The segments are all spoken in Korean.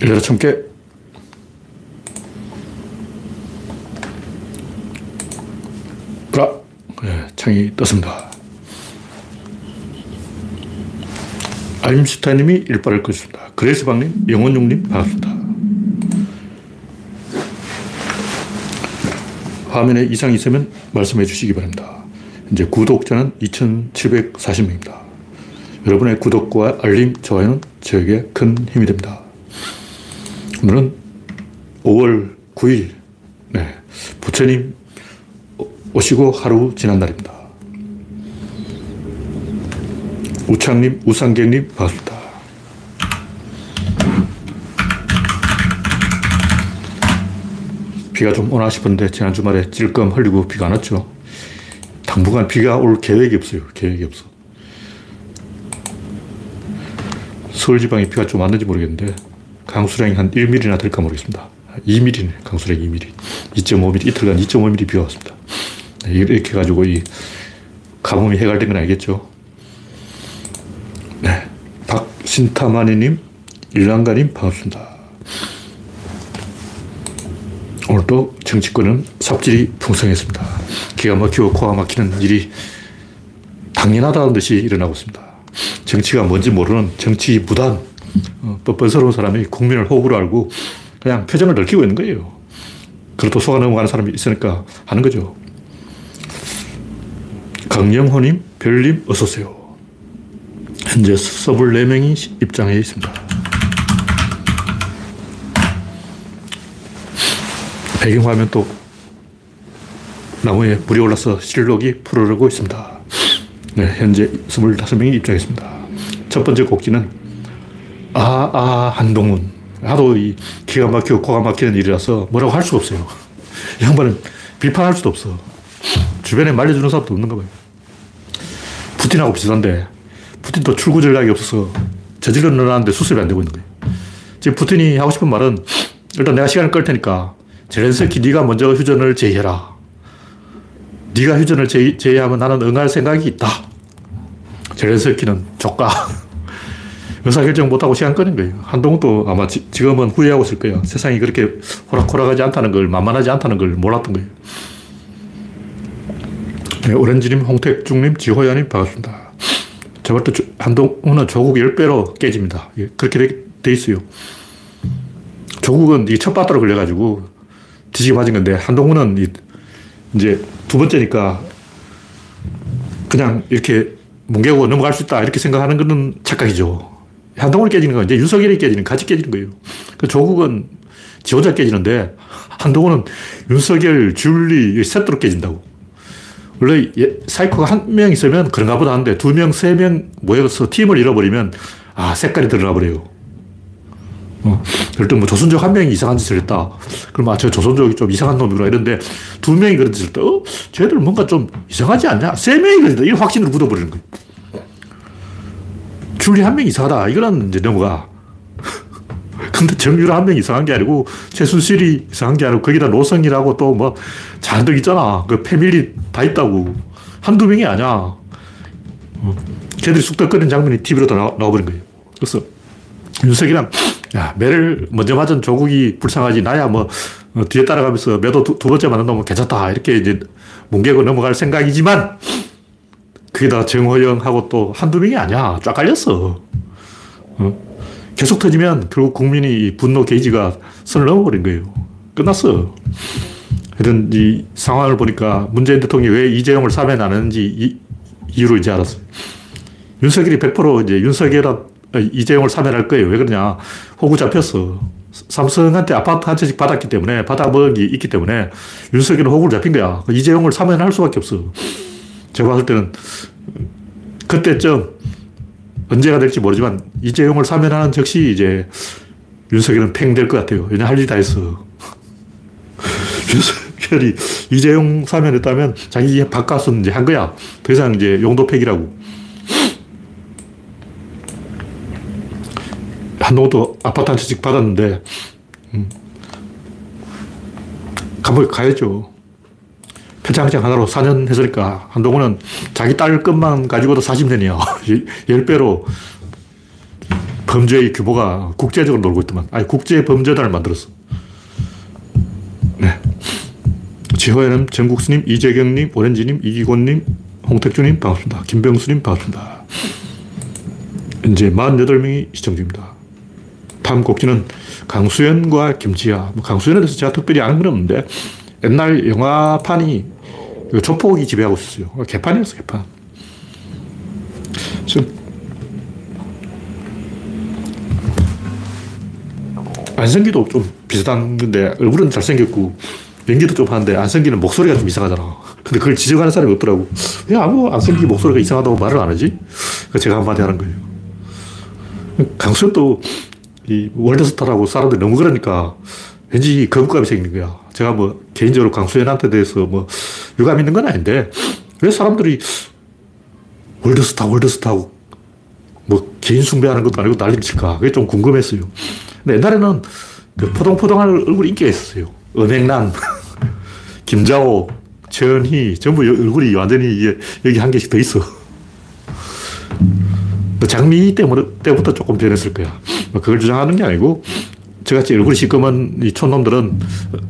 열려라 참깨. 브라. 네, 창이 떴습니다. 아임슈타님이 일발을 끄습니다. 그레이스방님, 영원용님, 반갑습니다. 화면에 이상이 있으면 말씀해 주시기 바랍니다. 이제 구독자는 2,740명입니다. 여러분의 구독과 알림, 좋아요는 저에게 큰 힘이 됩니다. 오늘은 5월 9일, 네, 부처님 오시고 하루 지난 날입니다. 우창님, 우상객님, 반갑습니다. 비가 좀 오나 싶었는데 지난 주말에 찔끔 흘리고 비가 안 왔죠. 당분간 비가 올 계획이 없어요. 계획이 없어. 서울 지방에 비가 좀 왔는지 모르겠는데 강수량이 한 1mm나 될까 모르겠습니다. 2mm네, 강수량 2mm. 2.5mm, 이틀간 2.5mm 비가 왔습니다. 네, 이렇게 해가지고 이 가뭄이 해갈된 건 알겠죠. 네. 박신타마니님, 일랑가님, 반갑습니다. 오늘도 정치권은 삽질이 풍성했습니다. 기가 막히고 코가 막히는 일이 당연하다는 듯이 일어나고 있습니다. 정치가 뭔지 모르는 정치 무단, 어, 뻔뻔스러운 사람이 국민을 호구로 알고 그냥 표정을 넓히고 있는 거예요. 그래도 속아 넘어가는 사람이 있으니까 하는 거죠. 강영호님, 별님, 어서오세요. 현재 서블 4명이 입장해 있습니다. 배경화면 또 나무에 물이 올라서 실록이 푸르르고 있습니다. 네, 현재 25명이 입장했습니다. 첫 번째 곡지는 아, 아, 한동훈. 하도 이 기가 막히고 코가 막히는 일이라서 뭐라고 할 수가 없어요. 이 양반은 비판할 수도 없어. 주변에 말려주는 사람도 없는가 봐요. 푸틴하고 비슷한데, 푸틴도 출구 전략이 없어서 저질러 넣어놨는데 수습이 안 되고 있는 거예요. 지금 푸틴이 하고 싶은 말은 일단 내가 시간을 끌 테니까 제렌스키 네가 먼저 휴전을 제의해라. 네가 휴전을 제의, 제의하면 나는 응할 생각이 있다. 제렌스키는 조까. 의사결정 못하고 시간 끄는 거예요. 한동훈도 아마 지, 금은 후회하고 있을 거예요. 세상이 그렇게 호락호락하지 않다는 걸, 만만하지 않다는 걸 몰랐던 거예요. 네, 오렌지님, 홍택중님, 지호야님, 반갑습니다. 저번 주 한동훈은 조국 10배로 깨집니다. 예, 그렇게 돼, 돼 있어요. 조국은 이 첫 바다로 걸려가지고 뒤지게 맞은 건데, 한동훈은 이제 두 번째니까 그냥 이렇게 뭉개고 넘어갈 수 있다. 이렇게 생각하는 것은 착각이죠. 한동훈이 깨지는 건 이제 윤석열이 깨지는, 같이 깨지는 거예요. 그 조국은 지 혼자 깨지는데, 한동훈은 윤석열, 줄리, 세트로 깨진다고. 원래 사이코가 한 명 있으면 그런가 보다 하는데 두 명, 세 명 모여서 팀을 잃어버리면 아, 색깔이 드러나 버려요. 어. 예를 뭐 조선족 한 명이 이상한 짓을 했다. 그럼 아, 저 조선족이 좀 이상한 놈이구나 이런데 두 명이 그런 짓을 했다. 어? 쟤들 뭔가 좀 이상하지 않냐? 세 명이 그랬다. 이런 확신으로 묻어버리는 거예요. 줄리 한 명 이상하다. 이거는 이제 넘어가. 근데 정유라 한 명 이상한 게 아니고 최순실이 이상한 게 아니고 거기다 노성이라고 또 뭐 잔뜩 있잖아. 그 패밀리 다 있다고. 한두 명이 아니야. 어. 걔들이 쑥덕거리는 장면이 TV로 다 나와버린 거예요. 그래서 윤석이랑 야, 매를 먼저 맞은 조국이 불쌍하지. 나야 뭐, 어, 뒤에 따라가면서 매도 두, 두 번째 맞는 놈은 괜찮다. 이렇게 이제 뭉개고 넘어갈 생각이지만, 그게 다 정호영하고 또 한두 명이 아니야. 쫙 깔렸어. 어? 계속 터지면 결국 국민이 분노 게이지가 선을 넘어버린 거예요. 끝났어. 하여튼 이 상황을 보니까 문재인 대통령이 왜 이재용을 사면 안 하는지 이, 이유로 이제 알았어요. 윤석열이 100% 이제 윤석열한 이재용을 사면할 거예요. 왜 그러냐. 호구 잡혔어. 삼성한테 아파트 한 채씩 받았기 때문에, 받아먹은 게 있기 때문에, 윤석열은 호구를 잡힌 거야. 이재용을 사면할 수밖에 없어. 제가 봤을 때는, 그때쯤, 언제가 될지 모르지만, 이재용을 사면하는 즉시 이제, 윤석열은 팽될 것 같아요. 왜냐, 할 일이 다 했어. 윤석열이 이재용 사면했다면, 자기 바깥은 이제 한 거야. 더 이상 이제 용도 폐기라고. 한동훈도 아파트 한 채씩 받았는데, 음, 감옥에 가야죠. 표창장 하나로 4년 했으니까 한동훈은 자기 딸 것만 가지고도 40년이야. 10배로 범죄의 규모가 국제적으로 놀고 있더만. 아니, 국제 범죄단을 만들었어. 네. 지호연님, 정국수님, 이재경님, 오렌지님, 이기곤님, 홍택주님, 반갑습니다. 김병수님, 반갑습니다. 이제 48명이 시청 중입니다. 다음 곡지는 강수연과 김지아. 뭐 강수연에 대해서 제가 특별히 아는 건 없는데, 옛날 영화판이 조폭이 지배하고 있었어요. 개판이었어, 개판. 안성기도 좀 비슷한 건데, 얼굴은 잘생겼고, 연기도 좀 하는데, 안성기는 목소리가 좀 이상하잖아. 근데 그걸 지적하는 사람이 없더라고. 왜 아무 안성기 목소리가 이상하다고 말을 안 하지? 그 제가 한마디 하는 거예요. 강수현도 이 월드스타라고 사람들이 너무 그러니까 왠지 거부감이 생기는 거야. 제가 뭐 개인적으로 강수현한테 대해서 뭐 유감 있는 건 아닌데 왜 사람들이 월드스타, 월드스타고 뭐 개인 숭배하는 것도 아니고 난리를 칠까. 그게 좀 궁금했어요. 근데 옛날에는 그 포동포동한 얼굴이 인기가 있었어요. 은행난, 김자호, 최은희, 전부 얼굴이 완전히 여기 한 개씩 더 있어. 장미 때문에, 때부터 조금 변했을 거야. 뭐 그걸 주장하는 게 아니고, 저같이 얼굴이 시꺼먼 이 촌놈들은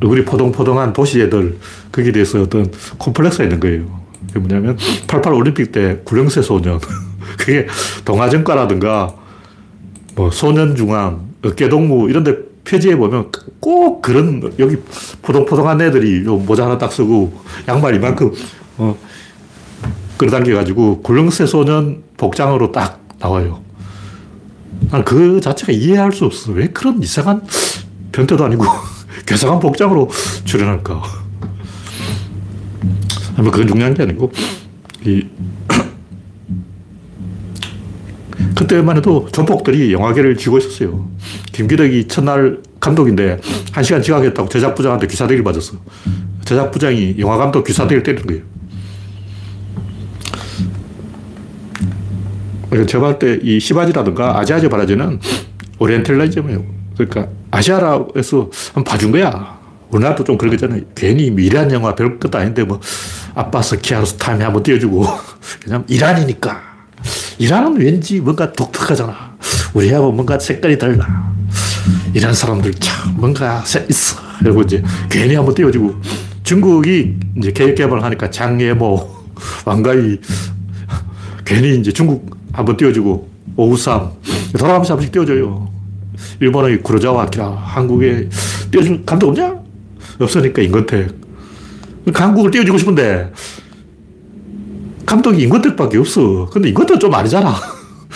얼굴이 포동포동한 도시 애들, 거기에 대해서 어떤 콤플렉스가 있는 거예요. 그게 뭐냐면, 88 올림픽 때 구령새 소년. 그게 동아전과라든가, 뭐, 소년중앙, 어깨동무, 이런 데 표지에 보면 꼭 그런, 여기 포동포동한 애들이 모자 하나 딱 쓰고, 양말 이만큼, 어, 끌어당겨가지고, 굴렁쇠 소년 복장으로 딱 나와요. 난그 자체가 이해할 수 없어. 왜 그런 이상한 변태도 아니고 괴상한 복장으로 출연할까? 뭐 그건 중요한 게 아니고 이 그때만 해도 조폭들이 영화계를 쥐고 있었어요. 김기덕이 첫날 감독인데 한 시간 지각했다고 제작부장한테 귀사대기를 맞았어. 제작부장이 영화감독 귀싸대기를 때리는 거예요. 제가 볼 때 이 씨받이라든가 아제아제 바라아제는 오리엔탈리즘이에요. 그러니까 아시아라서 한번 봐준 거야. 우리나라도 좀 그런 거잖아요. 괜히 이란 영화 별 것도 아닌데 뭐 압바스 키아로스타미 한번 띄워주고 그냥 이란이니까. 이란은 왠지 뭔가 독특하잖아. 우리하고 뭔가 색깔이 달라. 이란 사람들 참 뭔가 있어. 그리고 이제 괜히 한번 띄워주고 중국이 이제 개혁 개발을 하니까 장예모, 왕가위 괜히 이제 중국 한 번 띄워주고, 오우삼. 돌아가면서 한 번씩 띄워줘요. 일본의 구로자와 아키라. 한국에 띄워준 감독 없냐? 없으니까 임건택. 한국을 띄워주고 싶은데, 감독이 임건택밖에 없어. 근데 임건택 좀 아니잖아.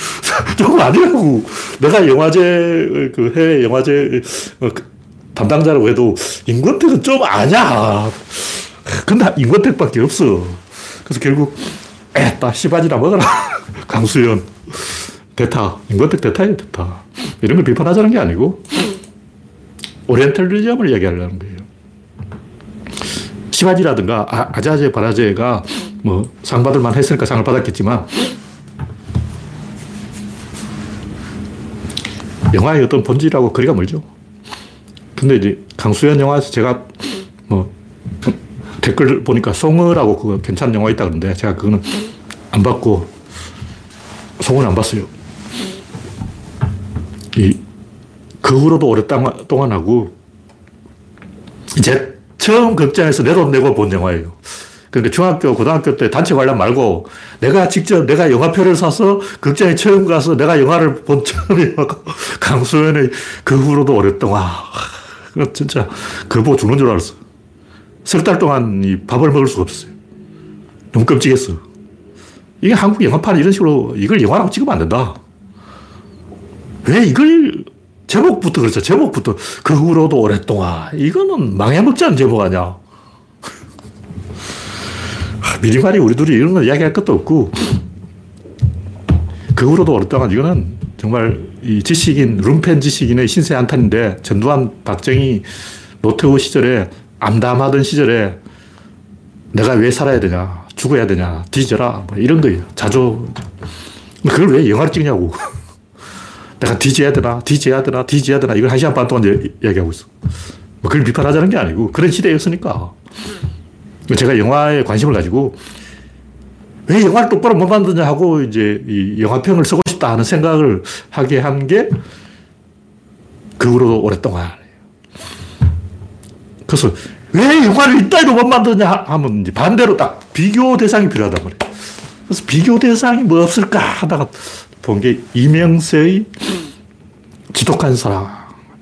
조금 아니라고. 내가 영화제, 그 해외 영화제 어, 그 담당자라고 해도 임건택은 좀 아니야. 근데 임건택밖에 없어. 그래서 결국, 에따, 시바지나 먹어라. 강수연, 대타, 임건택 대타예요, 대타. 이런 걸 비판하자는 게 아니고, 오리엔탈리즘을 이야기하려는 거예요. 시바지라든가 아, 자제 바라제가 뭐 상 받을 만 했으니까 상을 받았겠지만, 영화의 어떤 본질하고 거리가 멀죠. 근데 이제 강수연 영화에서 제가 뭐 댓글 보니까 송어라고 그거 괜찮은 영화 있다 그러는데 제가 그거는 안 봤고 송어는 안 봤어요. 이, 그 후로도 오랫동안 하고, 이제 처음 극장에서 내 돈 내고 본 영화예요. 그러니까 중학교, 고등학교 때 단체 관람 말고 내가 직접 내가 영화표를 사서 극장에 처음 가서 내가 영화를 본 처음이고 강수연의 그 후로도 오랫동안. 진짜 그 보고 죽는 줄 알았어. 석 달 동안 이 밥을 먹을 수가 없었어요. 너무 끔찍했어. 이게 한국 영화판 이런 식으로 이걸 영화라고 찍으면 안 된다. 왜 이걸 제목부터 그렇죠. 제목부터 그 후로도 오랫동안 이거는 망해먹지 않은 제목 아니야. 미리말이 우리 둘이 이런 거 이야기할 것도 없고 그 후로도 오랫동안 이거는 정말 이 지식인 룸펜 지식인의 신세 한탄인데 전두환 박정희 노태우 시절에 암담하던 시절에 내가 왜 살아야 되냐 죽어야 되냐, 뒤져라, 뭐 이런 거예요. 자조. 그걸 왜 영화를 찍냐고. 내가 뒤져야 되나, 뒤져야 되나, 뒤져야 되나, 이걸 한 시간 반 동안 얘기하고 있어. 뭐 그걸 비판하자는 게 아니고, 그런 시대였으니까. 제가 영화에 관심을 가지고, 왜 영화를 똑바로 못 만드냐 하고, 이제 이 영화평을 쓰고 싶다. 하는 생각을 하게 한 게 그 후로도 오랫동안. 그래서 왜 영화를 이따위로 못 만드냐 하면 이제 반대로 딱 비교 대상이 필요하단 말이에요. 그래서 비교 대상이 뭐 없을까 하다가 본 게 이명세의 지독한 사랑.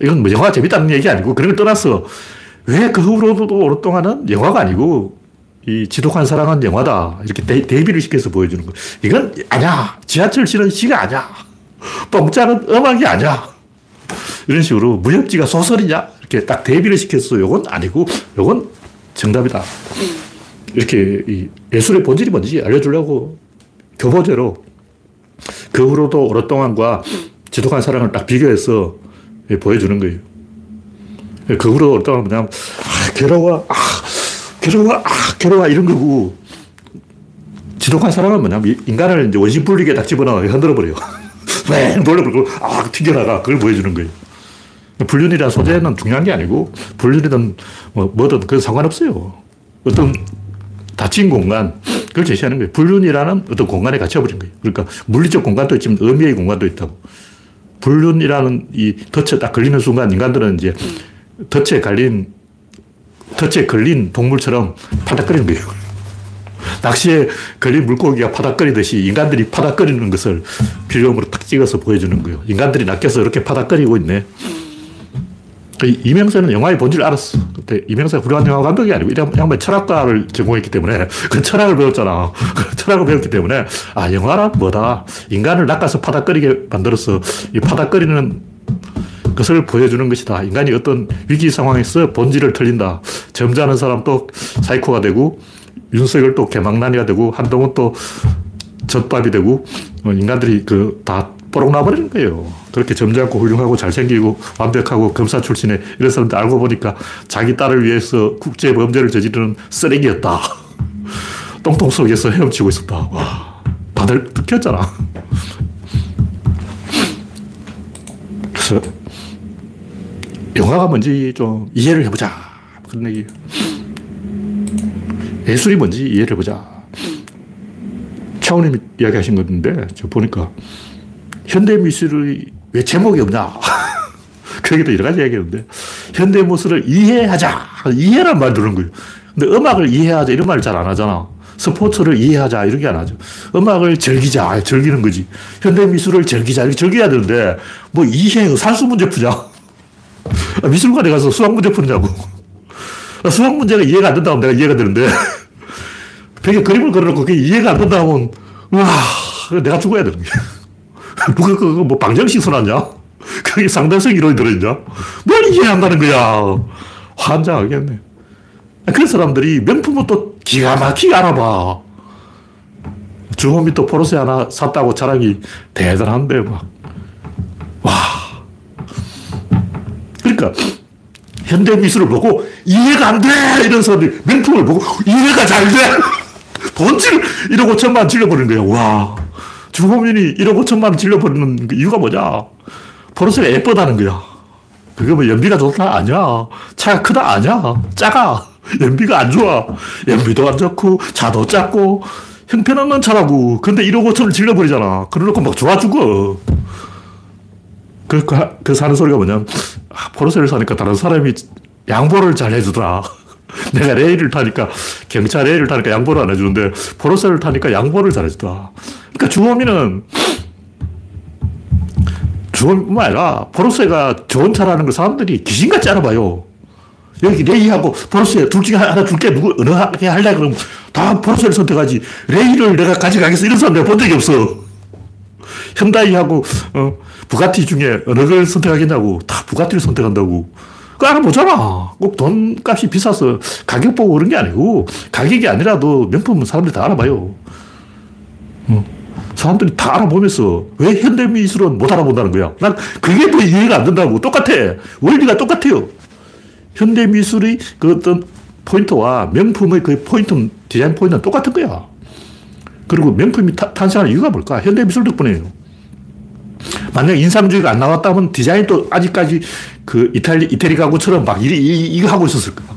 이건 뭐 영화 재밌다는 얘기 아니고 그런 걸 떠나서 왜 그 후로도 오랫동안은 영화가 아니고 이 지독한 사랑은 영화다. 이렇게 대, 비를 시켜서 보여주는 거. 이건 아니야. 지하철 실은 시가 아니야. 뽕짝은 음악이 아니야. 이런 식으로 무협지가 소설이냐? 이렇게 딱 대비를 시켜서 이건 아니고 이건 정답이다. 이렇게 이 예술의 본질이 뭔지 알려주려고 교보제로 그 후로도 오랫동안과 지독한 사랑을 딱 비교해서 보여주는 거예요. 그 후로 오랫동안 뭐냐면, 아, 괴로워, 아, 괴로워, 아, 괴로워, 이런 거고, 지독한 사랑은 뭐냐면, 인간을 이제 원심 분리게 딱 집어넣어 흔들어버려요. 맹 돌려버리고, 아, 튕겨나가. 그걸 보여주는 거예요. 불륜이라는 소재는 중요한 게 아니고, 불륜이든 뭐, 뭐든 그 상관없어요. 어떤 닫힌 공간, 그걸 제시하는 거예요. 불륜이라는 어떤 공간에 갇혀버린 거예요. 그러니까 물리적 공간도 있지만 의미의 공간도 있다고. 불륜이라는 이 덫에 딱 걸리는 순간 인간들은 이제 덫에 걸린, 덫에 걸린 동물처럼 파닥거리는 거예요. 낚시에 걸린 물고기가 파닥거리듯이 인간들이 파닥거리는 것을 필름으로 탁 찍어서 보여주는 거예요. 인간들이 낚여서 이렇게 파닥거리고 있네. 그 이명세는 영화의 본질을 알았어. 그때 이명세가 훌륭한 영화 감독이 아니고 이 양반 철학과를 전공했기 때문에 그 철학을 배웠잖아. 그 철학을 배웠기 때문에 아 영화란 뭐다. 인간을 낚아서 파닥거리게 만들어서 이 파닥거리는 것을 보여주는 것이다. 인간이 어떤 위기 상황에서 본질을 틀린다. 점잖은 사람 또 사이코가 되고 윤석열 또 개망난이가 되고 한동훈 또 젖밥이 되고 뭐 인간들이 그 다 뽀록 나버리는 거예요. 그렇게 점잖고 훌륭하고 잘생기고 완벽하고 검사 출신의 이런 사람들 알고 보니까 자기 딸을 위해서 국제 범죄를 저지르는 쓰레기였다. 똥통 속에서 헤엄치고 있었다. 와, 다들 느꼈잖아. 그래서 영화가 뭔지 좀 이해를 해보자. 그런 얘기. 예술이 뭔지 이해를 해보자. 차원님 이야기 하신 건데, 저 보니까 현대미술의 왜 제목이 없냐? 거기도 여러 가지 얘기했는데, 현대미술을 이해하자. 이해란 말 들은 거예요. 근데 음악을 이해하자 이런 말을 잘 안 하잖아. 스포츠를 이해하자 이런 게 안 하죠. 음악을 즐기자 즐기는 거지. 현대미술을 즐기자 이렇게 즐겨야 되는데 뭐 이해 산수 문제 푸자. 아, 미술관에 가서 수학 문제 푸냐고. 아, 수학 문제가 이해가 안 된다면 내가 이해가 되는데 벽에 그림을 그려놓고 그게 이해가 안 된다면 와 내가 죽어야 되는 거야. 누가 그거 뭐 방정식 써놨냐? 그게 상대성 이론이 들어있냐? 뭘 이해한다는 거야. 환장하겠네. 그런 사람들이 명품은 또 기가 막히게 알아봐. 주호미 또 포르쉐 하나 샀다고 자랑이 대단한데, 막. 와. 그러니까, 현대 미술을 보고 이해가 안 돼! 이런 사람들이 명품을 보고 이해가 잘 돼! 본질 1억 5천만 질러버리는 거야. 와. 주호민이 1억 5천만 원 질러버리는 그 이유가 뭐냐? 포르쉐가 예쁘다는 거야. 그게 뭐 연비가 좋다? 아니야. 차가 크다? 아니야. 작아. 연비가 안 좋아. 연비도 안 좋고, 차도 작고, 형편없는 차라고. 근데 1억 5천을 질러버리잖아. 그러놓고 막 좋아 죽어. 그, 그, 그 사는 소리가 뭐냐면, 아, 포르쉐를 사니까 다른 사람이 양보를 잘 해주더라. 내가 레일을 타니까, 경차 레일을 타니까 양보를 안 해주는데, 포르쉐를 타니까 양보를 잘 해주더라. 그러니까 주호민은, 주호민뿐만 아니라, 포르쉐가 좋은 차라는 걸 사람들이 귀신같이 알아봐요. 여기 레이하고 포르쉐 둘 중에 하나 줄게 누구 어느 게 할래? 그럼 다 포르쉐를 선택하지. 레이를 내가 가져가겠어. 이런 사람 내가 본 적이 없어. 현다이하고 어, 부가티 중에 어느 걸 선택하겠냐고 다 부가티를 선택한다고 그 알아보잖아 꼭 돈값이 비싸서 가격 보고 그런 게 아니고 가격이 아니라도 명품은 사람들이 다 알아봐요 어. 사람들이 다 알아보면서 왜 현대미술은 못 알아본다는 거야 난 그게 더 이해가 안 된다고 똑같아 원리가 똑같아요 현대 미술의 그 어떤 포인트와 명품의 그 포인트, 디자인 포인트는 똑같은 거야. 그리고 명품이 타, 탄생하는 이유가 뭘까? 현대 미술 덕분이에요. 만약 인상주의가 안 나왔다면 디자인도 아직까지 그 이탈리, 이태리 가구처럼 막 이, 이, 이거 하고 있었을 거야.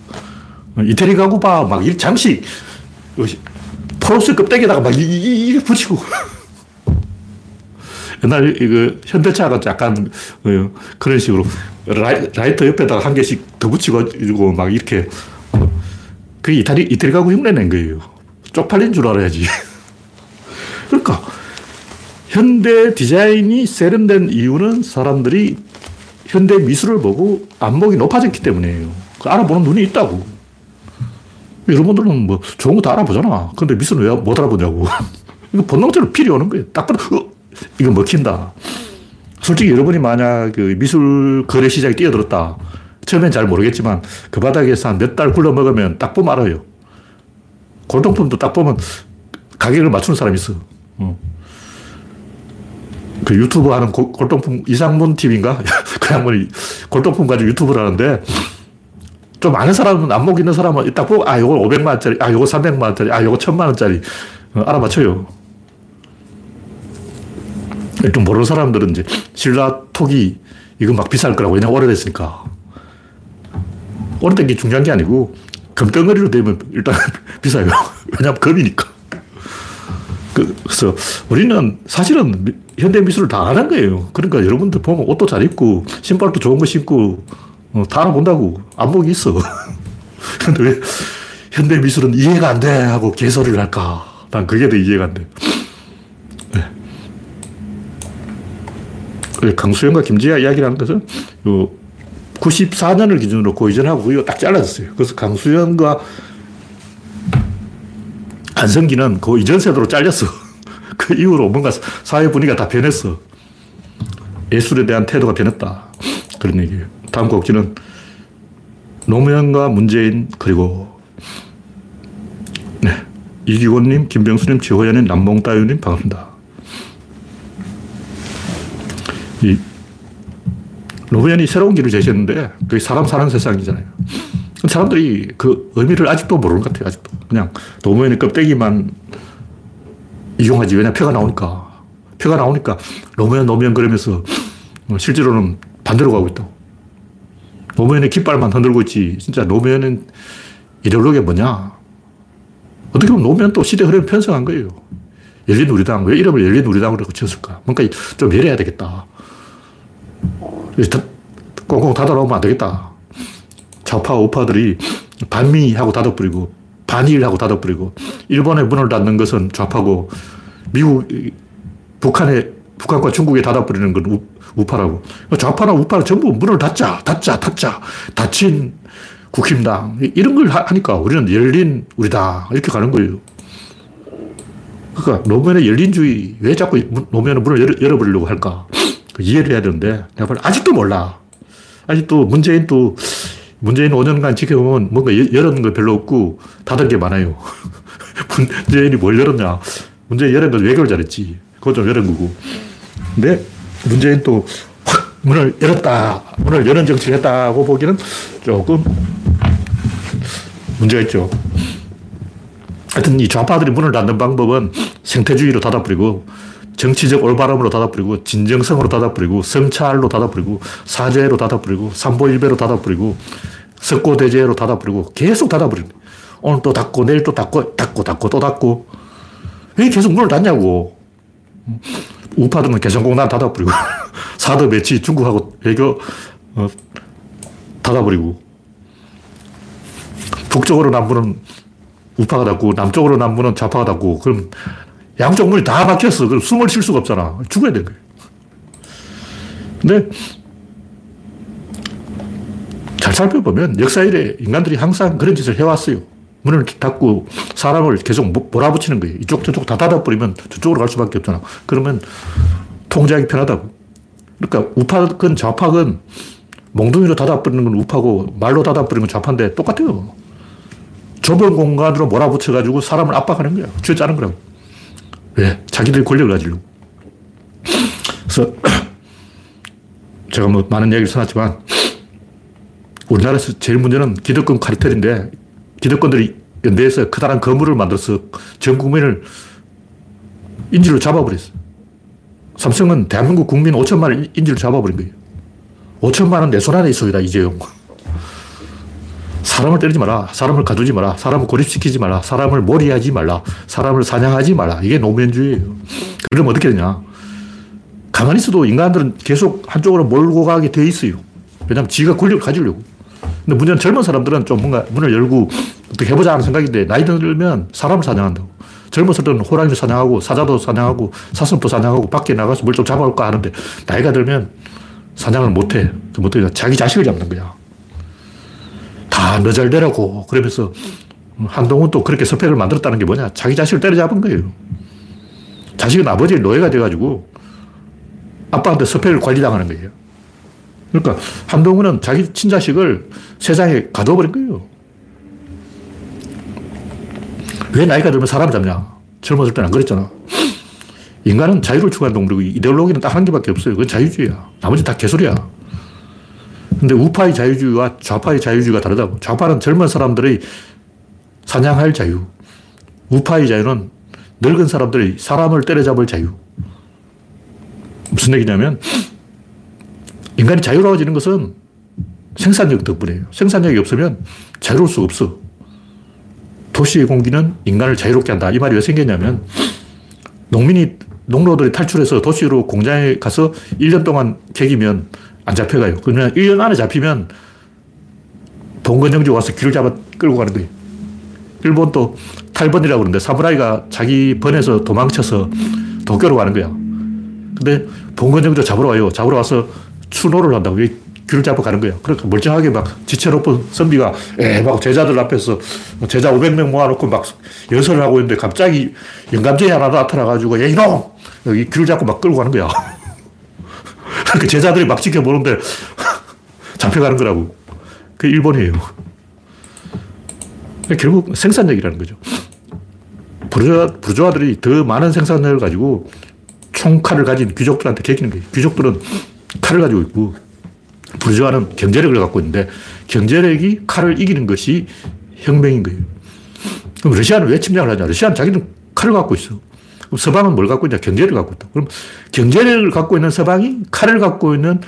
이태리 가구 봐. 막이 장식. 포로스 껍데기에다가 막 이, 이, 이 붙이고. 옛날 이거 현대차가 약간 어, 그런 식으로 라이, 라이터 옆에다가 한 개씩 더 붙이고 막 이렇게 그게 이태리, 이태리 가구 흉내낸 거예요. 쪽팔린 줄 알아야지. 그러니까 현대 디자인이 세련된 이유는 사람들이 현대 미술을 보고 안목이 높아졌기 때문이에요. 그 알아보는 눈이 있다고. 여러분들은 뭐 좋은 거 다 알아보잖아. 근데 미술은 왜 못 알아보냐고. 이거 본능적으로 필요 오는 거예요. 딱 봐도, 어, 이거 먹힌다. 솔직히 여러분이 만약 그 미술 거래 시장에 뛰어들었다. 처음엔 잘 모르겠지만 그 바닥에서 한 몇 달 굴러 먹으면 딱 보면 알아요. 골동품도 딱 보면 가격을 맞추는 사람이 있어. 어. 그 유튜브 하는 고, 골동품 이상문 TV인가? 그 양반이 골동품 가지고 유튜브를 하는데 좀 아는 사람은 안목 있는 사람은 딱 보고 아 요거 500만 원짜리 아 요거 300만 원짜리 아 요거 1000만 원짜리 어, 알아맞혀요. 좀 모르는 사람들은 이제 신라 토기 이거 막 비쌀 거라고 왜냐 오래됐으니까 오래된 게 중요한 게 아니고 금덩어리로 되면 일단 비싸요. 왜냐하면 금이니까. 그, 그래서 우리는 사실은 현대 미술을 다 아는 거예요. 그러니까 여러분들 보면 옷도 잘 입고 신발도 좋은 거 신고 어, 다 알아본다고 안목이 있어. 근데 왜 현대 미술은 이해가 안 돼 하고 개소리를 할까? 난 그게 더 이해가 안 돼. 네. 강수영과 김지아 이야기를 하는 것은 요 94년을 기준으로 고이전하고 이거 딱 잘라졌어요. 그래서 강수현과 한성기는 그 이전 세대로 잘렸어. 그 이후로 뭔가 사회 분위기가 다 변했어. 예술에 대한 태도가 변했다. 그런 얘기예요. 다음 곡지는 노무현과 문재인 그리고 네 이기곤님, 김병수님, 최호연님, 남몽따유님 반갑습니다. 이 노무현이 새로운 길을 제시했는데 그게 사람 사는 세상이잖아요. 사람들이 그 의미를 아직도 모르는 것 같아요. 아직도 그냥 노무현의 껍데기만 이용하지 왜냐 표가 나오니까 표가 나오니까 노무현 노무현 그러면서 실제로는 반대로 가고 있다고. 노무현의 깃발만 흔들고 있지 진짜 노무현은 이데올로기가 뭐냐? 어떻게 보면 노무현 또 시대 흐름 편성한 거예요. 열린 우리당 왜 이름을 열린 우리당으로 지었을까? 뭔가 좀 열어야 되겠다. 꽁꽁 닫아놓으면 안 되겠다. 좌파, 우파들이 반미하고 닫아버리고, 반일하고 닫아버리고, 일본의 문을 닫는 것은 좌파고, 미국, 북한에, 북한과 중국에 닫아버리는 건 우, 파라고 좌파나 우파는 전부 문을 닫자, 닫자, 닫자. 닫힌 국힘당. 이런 걸 하니까 우리는 열린 우리다. 이렇게 가는 거예요. 그러니까 노무현의 열린주의, 왜 자꾸 노무현은 문을 열어, 열어버리려고 할까? 그 이해를 해야 되는데 내가 볼 아직도 몰라. 아직도 문재인 또 문재인 5년간 지켜보면 뭔가 열은 거 별로 없고 닫은 게 많아요. 문재인이 뭘 열었냐. 문재인 열은 건 외교를 잘했지. 그거 좀 열은 거고. 근데 문재인 또 문을 열었다. 문을 여는 정치를 했다고 보기는 조금 문제가 있죠. 하여튼 이 좌파들이 문을 닫는 방법은 생태주의로 닫아버리고 정치적 올바름으로 닫아버리고 진정성으로 닫아버리고 성찰로 닫아버리고 사죄로 닫아버리고 삼보일배로 닫아버리고 석고대죄로 닫아버리고 계속 닫아버리는 오늘 또 닫고 내일 또 닫고 닫고 닫고 또 닫고 왜 계속 문을 닫냐고 우파들은 개성공단 닫아버리고 사드 배치 중국하고 외교 어, 닫아버리고 북쪽으로 남부는 우파가 닫고 남쪽으로 남부는 좌파가 닫고 그럼 양쪽 문이 다 막혔어. 그럼 숨을 쉴 수가 없잖아. 죽어야 된 거예요. 근데 잘 살펴보면 역사일에 인간들이 항상 그런 짓을 해왔어요. 문을 닫고 사람을 계속 몰아붙이는 거예요. 이쪽 저쪽 다 닫아버리면 저쪽으로 갈 수밖에 없잖아. 그러면 통제하기 편하다고. 그러니까 우파건 좌파건 몽둥이로 닫아버리는 건 우파고 말로 닫아버리는 건 좌파인데 똑같아요. 좁은 공간으로 몰아붙여가지고 사람을 압박하는 거야. 쥐어짜는 거라고. 왜? 자기들이 권력을 가지려고. 그래서 제가 뭐 많은 얘기를 써놨지만 우리나라에서 제일 문제는 기득권 카르텔인데 기득권들이 연대해서 커다란 거물을 만들어서 전 국민을 인질로 잡아버렸어. 삼성은 대한민국 국민 5천만을 인질로 잡아버린 거예요. 5천만은 내손 안에 있어이다, 이재용. 사람을 때리지 마라. 사람을 가두지 마라. 사람을 고립시키지 마라. 사람을 몰이하지 말라. 사람을 사냥하지 말라. 이게 노무현주의예요. 그러면 어떻게 되냐. 가만히 있어도 인간들은 계속 한쪽으로 몰고 가게 돼 있어요. 왜냐하면 지가 권력을 가지려고. 근데 문제는 젊은 사람들은 좀 뭔가 문을 열고 어떻게 해보자 하는 생각인데 나이 들면 사람을 사냥한다고. 젊었을 때는 호랑이를 사냥하고 사자도 사냥하고 사슴도 사냥하고 밖에 나가서 뭘 좀 잡아올까 하는데 나이가 들면 사냥을 못해. 그 못해. 자기 자식을 잡는 거야. 다 너 잘 되라고. 그러면서 한동훈 또 그렇게 스펙을 만들었다는 게 뭐냐. 자기 자식을 때려잡은 거예요. 자식은 아버지의 노예가 돼가지고 아빠한테 스펙을 관리당하는 거예요. 그러니까 한동훈은 자기 친자식을 세상에 가둬버린 거예요. 왜 나이가 들면 사람 잡냐? 젊었을 때는 안 그랬잖아. 인간은 자유를 추구하는 동물이고 이데올로기는 딱 한 개밖에 없어요. 그건 자유주의야. 나머지 다 개소리야. 근데 우파의 자유주의와 좌파의 자유주의가 다르다고. 좌파는 젊은 사람들의 사냥할 자유. 우파의 자유는 늙은 사람들이 사람을 때려잡을 자유. 무슨 얘기냐면 인간이 자유로워지는 것은 생산력 덕분이에요. 생산력이 없으면 자유로울 수 없어. 도시의 공기는 인간을 자유롭게 한다. 이 말이 왜 생겼냐면 농민이 농로들이 탈출해서 도시로 공장에 가서 1년 동안 개기면 안 잡혀가요. 그러면 1년 안에 잡히면 봉건영주 와서 귀를 잡아 끌고 가는 거예요. 일본도 탈번이라고 그러는데 사무라이가 자기 번에서 도망쳐서 도쿄로 가는 거야. 근데 봉건영주 잡으러 와요. 잡으러 와서 추노를 한다고. 귀를 잡아 가는 거야. 그러니까 멀쩡하게 막 지체높은 선비가 에막 제자들 앞에서 제자 500명 모아놓고 막 연설을 하고 있는데 갑자기 영감쟁이 하나 나타나가지고 야 이놈! 귀를 잡고 막 끌고 가는 거야. 그러니까 제자들이 막 지켜보는데 잡혀가는 거라고. 그 일본이에요. 결국 생산력이라는 거죠. 부르주아, 부르주아들이 더 많은 생산력을 가지고 총칼을 가진 귀족들한테 개기는 거예요. 귀족들은 칼을 가지고 있고 부르주아는 경제력을 갖고 있는데 경제력이 칼을 이기는 것이 혁명인 거예요. 그럼 러시아는 왜 침략을 하냐? 러시아는 자기는 칼을 갖고 있어. 그럼 서방은 뭘 갖고 있냐? 경제를 갖고 있다. 그럼 경제력을 갖고 있는 서방이 칼을 갖고 있는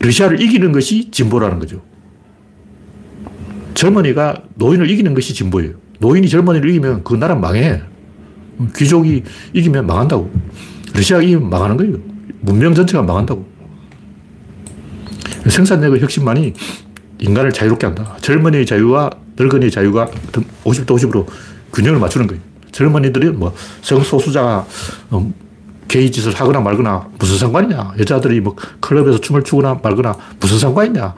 러시아를 이기는 것이 진보라는 거죠. 젊은이가 노인을 이기는 것이 진보예요. 노인이 젊은이를 이기면 그 나라 망해. 귀족이 이기면 망한다고. 러시아가 이기면 망하는 거예요. 문명 전체가 망한다고. 생산력의 혁신만이 인간을 자유롭게 한다. 젊은이의 자유와 늙은이의 자유가 50대 50으로 균형을 맞추는 거예요. 젊은이들이 뭐 성소수자가 어, 게이 짓을 하거나 말거나 무슨 상관이냐. 여자들이 뭐 클럽에서 춤을 추거나 말거나 무슨 상관이냐.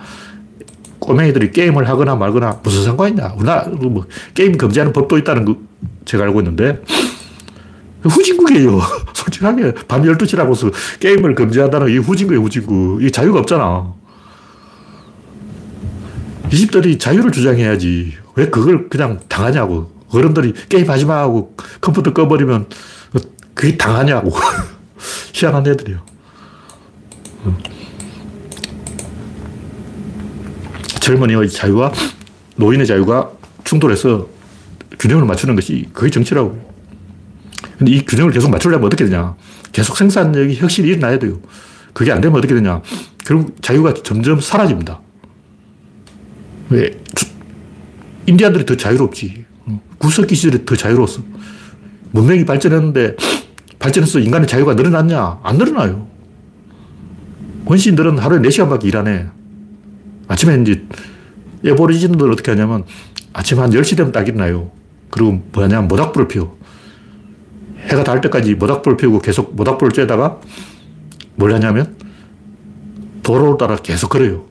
꼬맹이들이 게임을 하거나 말거나 무슨 상관이냐. 우리나라 뭐 게임 금지하는 법도 있다는 거 제가 알고 있는데 후진국이에요. 솔직하게 밤 12시라고 해서 게임을 금지한다는 이 후진국이에요, 후진국. 이 자유가 없잖아. 20대들이 자유를 주장해야지. 왜 그걸 그냥 당하냐고. 어른들이 게임하지 마 하고 컴퓨터 꺼버리면 그게 당하냐고. 희한한 애들이요. 젊은이의 자유와 노인의 자유가 충돌해서 균형을 맞추는 것이 거의 정치라고. 근데 이 균형을 계속 맞추려면 어떻게 되냐. 계속 생산력이 혁신이 일어나야 돼요. 그게 안 되면 어떻게 되냐. 결국 자유가 점점 사라집니다. 왜? 인디안들이 더 자유롭지. 구석기 시절에 더 자유로웠어. 문명이 발전했는데 발전해서 인간의 자유가 늘어났냐? 안 늘어나요. 원시인들은 하루에 4시간밖에 일하네. 아침에 이제 에보리진들 어떻게 하냐면 아침 한 10시 되면 딱 일어나요. 그리고 뭐 하냐면 모닥불을 피워. 해가 닿을 때까지 모닥불을 피우고 계속 모닥불을 쬐다가 뭘 하냐면 도로를 따라 계속 걸어요.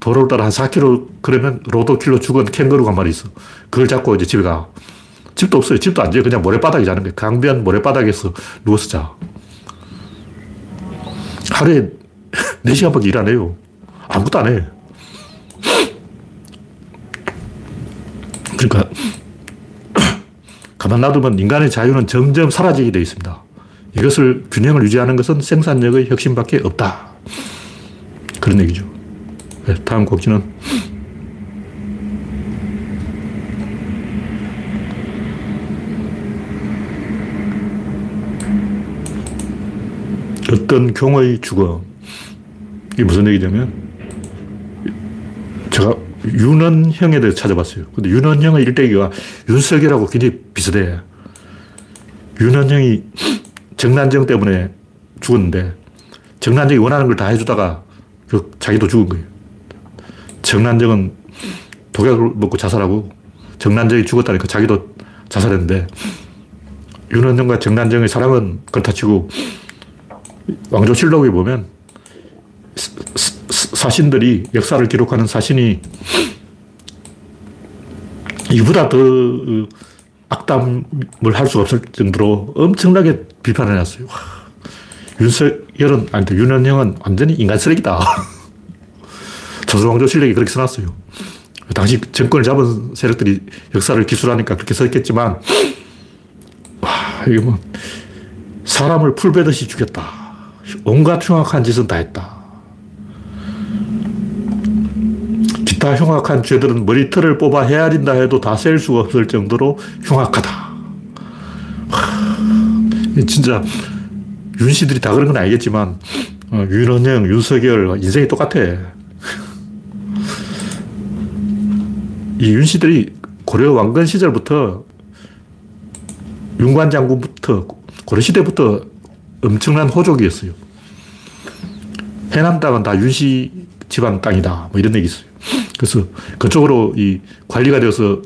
도로를 따라 한 4km 그러면 로드킬로 죽은 캥거루가 한 마리 있어. 그걸 잡고 이제 집에 가. 집도 없어요. 집도 안 돼. 그냥 모래바닥에 자는 거야. 강변 모래바닥에서 누워서 자. 하루에 4시간밖에 일 안 해요. 아무것도 안 해. 그러니까 가만 놔두면 인간의 자유는 점점 사라지게 되어 있습니다. 이것을 균형을 유지하는 것은 생산력의 혁신밖에 없다. 그런 얘기죠. 네, 다음 곡지는 어떤 경의 죽음. 이게 무슨 얘기냐면, 제가 윤원형에 대해서 찾아봤어요. 근데 윤원형의 일대기가 윤석열하고 굉장히 비슷해. 윤원형이 정난정 때문에 죽었는데 정난정이 원하는 걸 다 해주다가 그 자기도 죽은 거예요. 정난정은 독약을 먹고 자살하고 정난정이 죽었다니까 자기도 자살했는데 윤원정과 정난정의 사랑은 그렇다 치고 왕조실록에 보면 사신들이 역사를 기록하는 사신이 이보다 더 악담을 할 수 없을 정도로 엄청나게 비판을 해놨어요. 윤석열은, 아니, 윤원영은 완전히 인간 쓰레기다. 조선왕조 실력이 그렇게 써놨어요. 당시 정권을 잡은 세력들이 역사를 기술하니까 그렇게 썼겠지만, 와, 이게 뭐, 사람을 풀 베듯이 죽였다. 온갖 흉악한 짓은 다 했다. 기타 흉악한 죄들은 머리털을 뽑아 헤아린다 해도 다 셀 수가 없을 정도로 흉악하다. 하, 진짜 윤씨들이 다 그런 건 아니겠지만 어, 윤원영, 윤석열 인생이 똑같아. 이 윤씨들이 고려 왕건 시절부터 윤관 장군부터 고려 시대부터 엄청난 호족이었어요. 해남 땅은 다 윤씨 집안 땅이다. 뭐 이런 얘기 있어요. 그래서 그쪽으로 이 관리가 되어서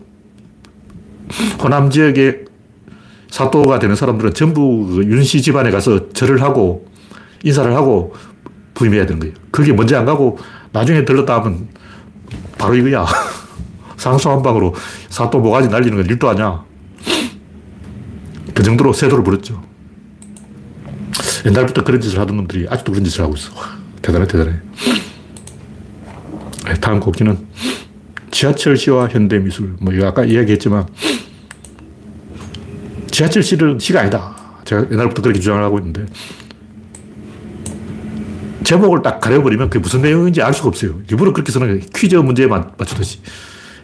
호남 지역에 사또가 되는 사람들은 전부 그 윤씨 집안에 가서 절을 하고 인사를 하고 부임해야 되는 거예요. 그게 먼저 안 가고 나중에 들렀다 하면 바로 이거야. 상수 한 방으로 사또 모가지 날리는 건 일도 아니야. 그 정도로 세도를 부렸죠. 옛날부터 그런 짓을 하던 놈들이 아직도 그런 짓을 하고 있어. 대단해, 대단해. 네, 다음 곡지는 지하철 시와 현대미술. 뭐, 이거 아까 이야기했지만, 지하철 시는 시가 아니다. 제가 옛날부터 그렇게 주장을 하고 있는데, 제목을 딱 가려버리면 그게 무슨 내용인지 알 수가 없어요. 일부러 그렇게 쓰는. 퀴즈 문제에 맞추듯이.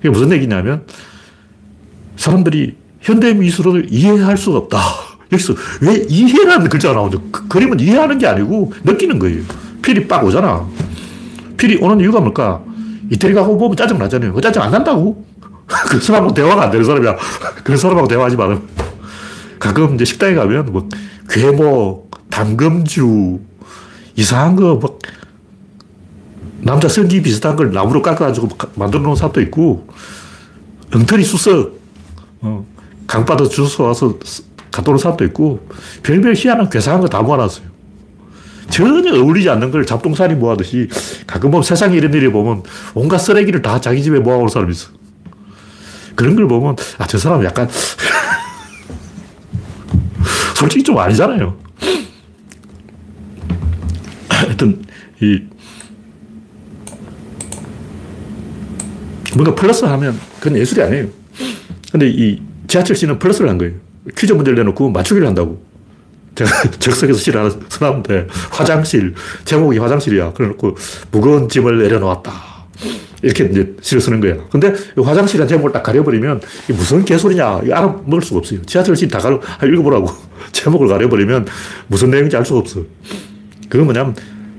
이게 무슨 얘기냐면, 사람들이 현대 미술을 이해할 수가 없다. 여기서 왜 이해라는 글자가 나오죠? 그, 그림은 이해하는 게 아니고 느끼는 거예요. 필이 빡 오잖아. 필이 오는 이유가 뭘까? 이태리 가고 보면 짜증 나잖아요. 그 짜증 안 난다고. 그 사람하고 대화가 안 되는 사람이야. 그 사람하고 대화하지 말아. 가끔 이제 식당에 가면 뭐 괴목, 담금주, 이상한 거, 막, 남자 성기 비슷한 걸 나무로 깎아가지고 만들어 놓은 사람도 있고, 엉터리 수석, 어, 강바다 주워 와서 갖다 사람도 있고, 별별 희한한 괴상한 거 다 모아놨어요. 전혀 어울리지 않는 걸 잡동사니 모아듯이 가끔 보면 세상에 이런 일이 보면 온갖 쓰레기를 다 자기 집에 모아올 사람이 있어. 그런 걸 보면, 아, 저 사람 약간, 솔직히 좀 아니잖아요. 하여튼, 이, 뭔가 플러스 하면 그건 예술이 아니에요. 근데 이 지하철 씨는 플러스를 한 거예요. 퀴즈 문제를 내놓고 맞추기를 한다고. 제가 적석에서 실 하나 써놨는데, 화장실, 제목이 화장실이야. 그래놓고, 무거운 짐을 내려놓았다. 이렇게 이제 실을 쓰는 거야. 근데 화장실이라는 제목을 딱 가려버리면, 이게 무슨 개소리냐. 이거 알아먹을 수가 없어요. 지하철실 다 가려, 읽어보라고. 제목을 가려버리면 무슨 내용인지 알 수가 없어. 그건 뭐냐면,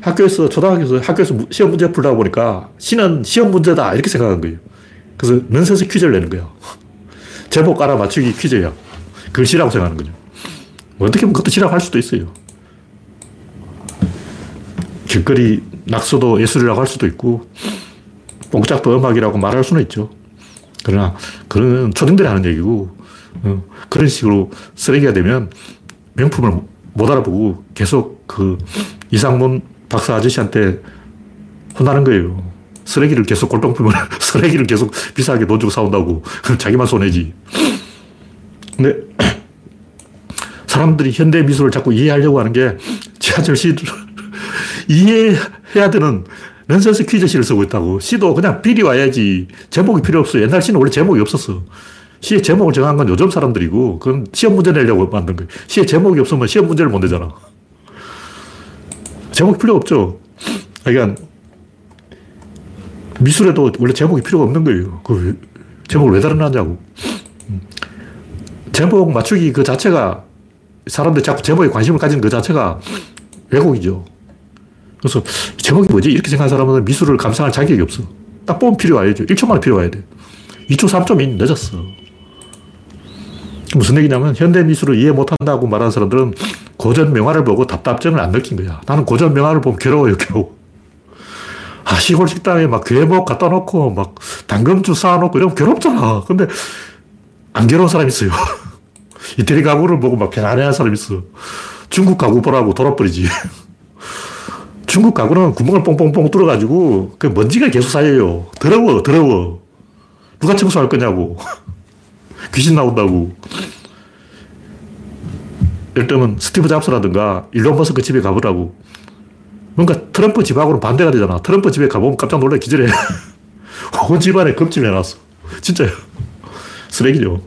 학교에서, 초등학교에서 학교에서 시험 문제 풀다 보니까, 시는 시험 문제다. 이렇게 생각한 거예요. 그래서 넌센스 퀴즈를 내는 거야. 제목 알아맞추기 퀴즈야. 글씨라고 생각하는 거죠. 어떻게 보면 그것도 실험할 수도 있어요. 길거리 낙서도 예술이라고 할 수도 있고, 뽕짝도 음악이라고 말할 수는 있죠. 그러나, 그런 초딩들이 하는 얘기고, 어, 그런 식으로 쓰레기가 되면 명품을 못 알아보고 계속 그 이상문 박사 아저씨한테 혼나는 거예요. 쓰레기를 계속 풀면 쓰레기를 계속 비싸게 돈 주고 사온다고. 자기만 손해지. 근데 사람들이 현대 미술을 자꾸 이해하려고 하는 게 지하철 시를 이해해야 되는 넌센스 퀴즈 시를 쓰고 있다고. 시도 그냥 필이 와야지. 제목이 필요 없어. 옛날 시는 원래 제목이 없었어. 시의 제목을 정한 건 요즘 사람들이고, 그건 시험 문제 내려고 만든 거예요. 시의 제목이 없으면 시험 문제를 못 내잖아. 제목이 필요 없죠. 그러니까, 미술에도 원래 제목이 필요가 없는 거예요. 그 제목을 왜 달아놨냐고. 음. 제목 맞추기 그 자체가 사람들 자꾸 제목에 관심을 가지는 그 자체가 왜곡이죠. 그래서 제목이 뭐지? 이렇게 생각하는 사람은 미술을 감상할 자격이 없어. 딱 보면 필요해야죠. 1초 만에 필요해야 돼. 2초, 3초면 늦었어. 무슨 얘기냐면 현대 미술을 이해 못한다고 말하는 사람들은 고전 명화를 보고 답답증을 안 느낀 거야. 나는 고전 명화를 보면 괴로워요, 괴로워. 아, 시골 식당에 막 괴목 갖다 놓고 막 당근주 쌓아놓고 이러면 괴롭잖아. 근데 안 괴로운 사람 있어요. 이태리 가구를 보고 막 편안해한 사람 있어. 중국 가구 보라고 돌아버리지. 중국 가구는 구멍을 뽕뽕뽕 뚫어가지고 그 먼지가 계속 쌓여요. 더러워, 더러워. 누가 청소할 거냐고. 귀신 나온다고. 예를 들면 스티브 잡스라든가 일론 머스크 집에 가보라고. 뭔가 트럼프 집하고는 반대가 되잖아. 트럼프 집에 가보면 깜짝 놀라 기절해. 온 집안에 급집해놨어. 진짜요. 쓰레기죠.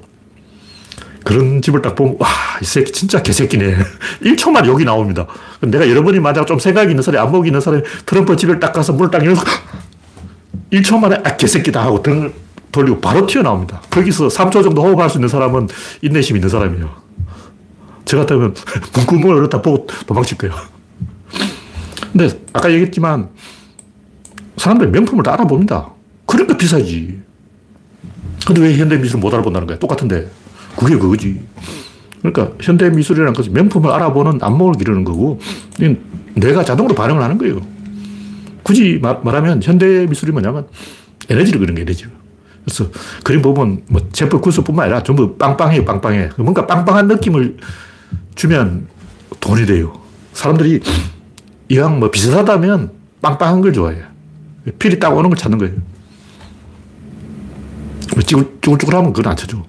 그런 집을 딱 보면, 와, 이 새끼 진짜 개새끼네. 1초만 욕이 나옵니다. 내가 여러분이 만약 좀 생각이 있는 사람이, 안목이 있는 사람이 트럼프 집을 딱 가서 문을 딱 열어서 1초 만에, 아, 개새끼다 하고 등을 돌리고 바로 튀어나옵니다. 거기서 3초 정도 호흡할 수 있는 사람은 인내심 있는 사람이에요. 저 같으면 문구멍을 열었다 보고 도망칠 거예요. 근데 아까 얘기했지만 사람들이 명품을 다 알아봅니다. 그러니까 비싸지. 근데 왜 현대 미술을 못 알아본다는 거야? 똑같은데. 그게 그거지. 그러니까 현대 미술이라는 것은 명품을 알아보는 안목을 기르는 거고, 뇌가 자동으로 반응을 하는 거예요. 굳이 말하면 현대 미술이 뭐냐면 에너지를 그리는 게 에너지. 그래서 그림 보면 뭐 제법 구수뿐만 아니라 전부 빵빵해요, 빵빵해. 뭔가 빵빵한 느낌을 주면 돈이 돼요. 사람들이 이왕 뭐 비슷하다면 빵빵한 걸 좋아해요. 필이 딱 오는 걸 찾는 거예요. 뭐 쭈글쭈글하면 그건 안 쳐줘.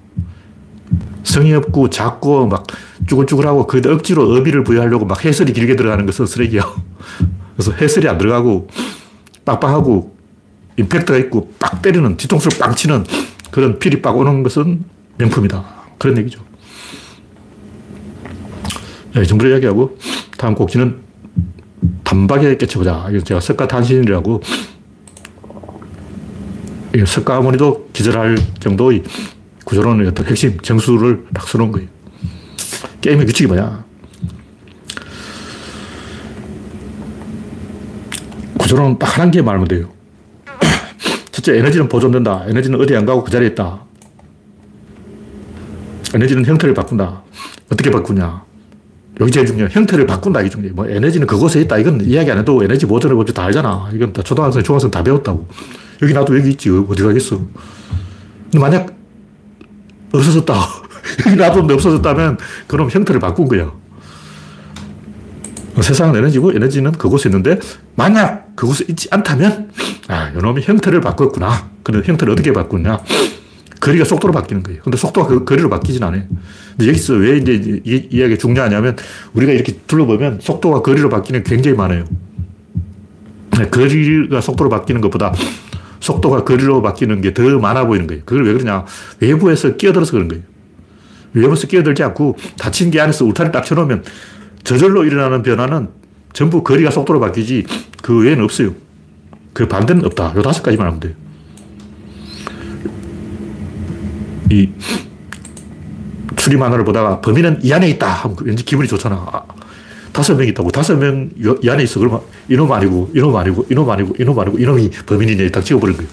성의 없고 작고 막 쭈글쭈글하고 그 억지로 어비를 부여하려고 막 해설이 길게 들어가는 것은 쓰레기야. 그래서 해설이 안 들어가고 빵빵하고 임팩트가 있고 빡 때리는 뒤통수를 빵 치는 그런 필이 빡 오는 것은 명품이다. 그런 얘기죠. 네, 정부를 이야기하고 다음 곡지는 단박에 깨쳐보자. 제가 석가탄신이라고 석가 어머니도 기절할 정도의 구조론의 어떤 핵심 정수를 딱 써놓은 거예요. 게임의 규칙이 뭐냐? 구조론 딱 하나인 게 말하면 돼요. 첫째, 에너지는 보존된다. 에너지는 어디 안 가고 그 자리에 있다. 에너지는 형태를 바꾼다. 어떻게 바꾸냐? 여기 제일 중요해. 형태를 바꾼다. 이게 중요해. 뭐 에너지는 그곳에 있다. 이건 이야기 안 해도 에너지 보존의 법칙 다 알잖아. 이건 다 초등학생, 중학생 다 배웠다고. 여기 나도 여기 있지. 어디 가겠어. 근데 만약 없어졌다. 여기 놔뒀는데 없어졌다면 그럼 형태를 바꾼 거야. 세상은 에너지고 에너지는 그곳에 있는데 만약 그곳에 있지 않다면 아, 이놈이 형태를 바꿨구나. 근데 형태를 어떻게 바꾸냐? 거리가 속도로 바뀌는 거예요. 근데 속도가 그 거리로 바뀌진 않아요. 근데 여기서 왜 이제 이 이야기가 중요하냐면 우리가 이렇게 둘러보면 속도가 거리로 바뀌는 게 굉장히 많아요. 거리가 속도로 바뀌는 것보다 속도가 거리로 바뀌는 게 더 많아 보이는 거예요. 그걸 왜 그러냐. 외부에서 끼어들어서 그런 거예요. 외부에서 끼어들지 않고 닫힌 게 안에서 울타리를 딱 쳐놓으면 저절로 일어나는 변화는 전부 거리가 속도로 바뀌지 그 외에는 없어요. 그 반대는 없다. 요 다섯 가지만 하면 돼요. 이 추리 만화를 보다가 범인은 이 안에 있다 하면 왠지 기분이 좋잖아. 아, 다섯 명 있다고. 다섯 명 이 안에 있어. 그러면 이놈 아니고, 이놈 아니고, 이놈 아니고, 이놈 아니고, 이놈이 범인이네. 딱 찍어버린 거예요.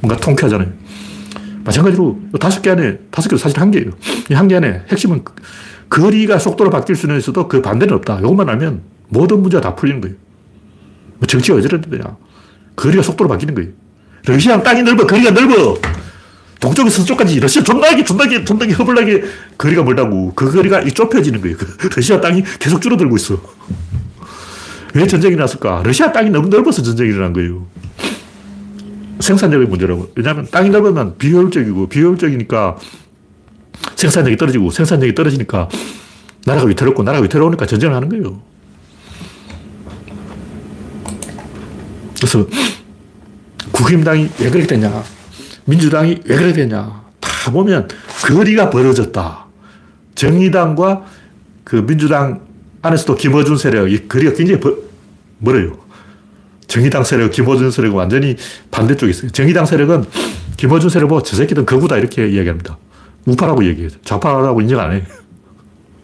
뭔가 통쾌하잖아요. 마찬가지로 다섯 개 안에, 다섯 개도 사실 한 개예요. 이 한 개 안에 핵심은 거리가 속도로 바뀔 수는 있어도 그 반대는 없다. 이것만 알면 모든 문제가 다 풀리는 거예요. 뭐 정치가 왜 저러냐. 거리가 속도로 바뀌는 거예요. 러시아는 땅이 넓어. 거리가 넓어. 동쪽에서 서쪽까지 러시아 존나게 존나게 존나게 허블나게 거리가 멀다고 그 거리가 좁혀지는 거예요. 그 러시아 땅이 계속 줄어들고 있어. 왜 전쟁이 났을까? 러시아 땅이 너무 넓어서 전쟁이 일어난 거예요. 생산력의 문제라고. 왜냐하면 땅이 넓으면 비효율적이고 비효율적이니까 생산력이 떨어지고 생산력이 떨어지니까 나라가 위태롭고 나라가 위태로우니까 전쟁을 하는 거예요. 그래서 국힘당이 왜 그렇게 됐냐? 민주당이 왜 그래 되냐. 다 보면 거리가 벌어졌다. 정의당과 그 민주당 안에서도 김어준 세력, 이 거리가 굉장히 벌, 멀어요. 정의당 세력, 김어준 세력은 완전히 반대쪽에 있어요. 정의당 세력은 김어준 세력 보저 새끼들 거구다 이렇게 이야기합니다. 우파라고 얘기해요. 좌파라고 인정 안 해요.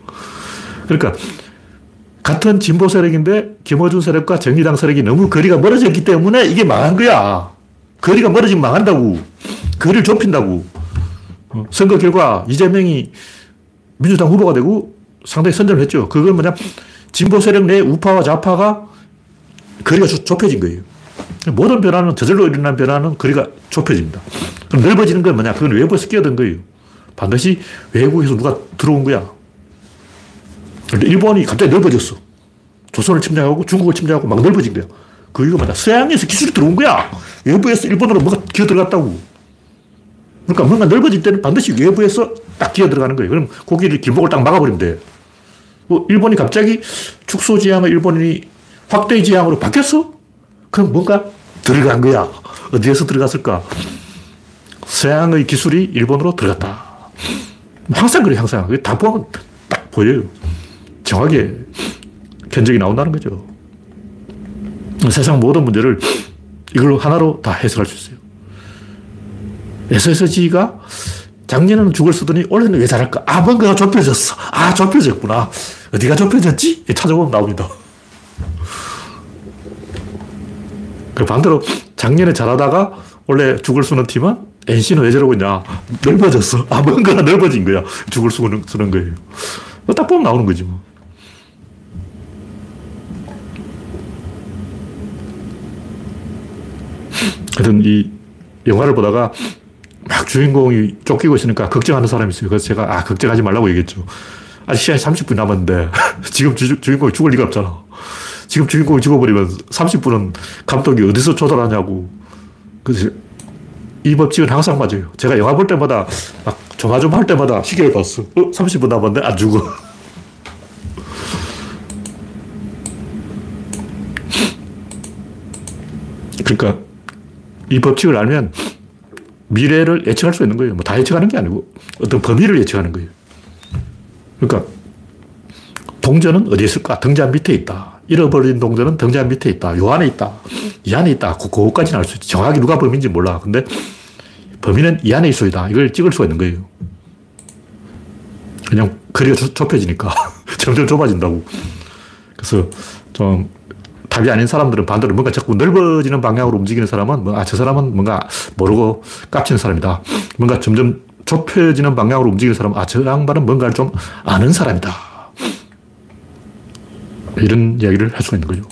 그러니까 같은 진보 세력인데 김어준 세력과 정의당 세력이 너무 거리가 멀어졌기 때문에 이게 망한 거야. 거리가 멀어지면 망한다고. 거리를 좁힌다고. 어, 선거 결과 이재명이 민주당 후보가 되고 상당히 선전을 했죠. 그건 뭐냐, 진보 세력 내 우파와 좌파가 거리가 좁혀진 거예요. 모든 변화는 저절로 일어난 변화는 거리가 좁혀집니다. 그럼 넓어지는 건 뭐냐? 그건 외부에서 끼어든 거예요. 반드시 외국에서 누가 들어온 거야. 일본이 갑자기 넓어졌어. 조선을 침략하고 중국을 침략하고 막 넓어진 거야. 그 이유가 뭐냐? 서양에서 기술이 들어온 거야. 외부에서 일본으로 뭔가 기어 들어갔다고. 그러니까 뭔가 넓어질 때는 반드시 외부에서 딱 기어 들어가는 거예요. 그럼 거기를 길목을 딱 막아버리면 돼. 뭐 일본이 갑자기 축소 지향을 일본이 확대 지향으로 바뀌었어? 그럼 뭔가 들어간 거야. 어디에서 들어갔을까? 서양의 기술이 일본으로 들어갔다. 항상 그래, 항상. 다 보면 딱 보여요. 정확하게 견적이 나온다는 거죠. 세상 모든 문제를 이걸로 하나로 다 해석할 수 있어요. SSG가 작년에는 죽을 쓰더니 올해는 왜 잘할까? 아, 뭔가가 좁혀졌어. 아, 좁혀졌구나. 어디가 좁혀졌지? 찾아보면 나옵니다. 그 반대로 작년에 잘하다가 원래 죽을 쓰는 팀은 NC는 왜 저러고 있냐? 넓어졌어. 아, 뭔가가 넓어진 거야. 죽을 쓰는, 쓰는 거예요. 뭐딱 보면 나오는 거지 뭐. 하여튼 이 영화를 보다가 막 주인공이 쫓기고 있으니까 걱정하는 사람이 있어요. 그래서 제가 아, 걱정하지 말라고 얘기했죠. 아직 시간이 30분 남았는데 지금 주, 주인공이 죽을 리가 없잖아. 지금 주인공이 죽어버리면 30분은 감독이 어디서 조달하냐고. 그래서 이 법칙은 항상 맞아요. 제가 영화 볼 때마다 막 조마조마 할 때마다 시계를 봤어. 어, 30분 남았는데 안 죽어. 그러니까 이 법칙을 알면 미래를 예측할 수 있는 거예요. 뭐 다 예측하는 게 아니고 어떤 범위를 예측하는 거예요. 그러니까 동전은 어디에 있을까? 등잔 밑에 있다. 잃어버린 동전은 등잔 밑에 있다. 요 안에 있다. 이 안에 있다. 그, 그거까지는 알 수 있지. 정확히 누가 범인지 몰라. 근데 범인은 이 안에 있어이다. 이걸 찍을 수가 있는 거예요. 그냥 거리가 좁혀지니까 점점 좁아진다고. 그래서 좀 답이 아닌 사람들은 반대로 뭔가 자꾸 넓어지는 방향으로 움직이는 사람은 뭐, 아, 저 사람은 뭔가 모르고 깝치는 사람이다. 뭔가 점점 좁혀지는 방향으로 움직이는 사람은 아, 저 양반은 뭔가를 좀 아는 사람이다. 이런 이야기를 할 수가 있는 거죠.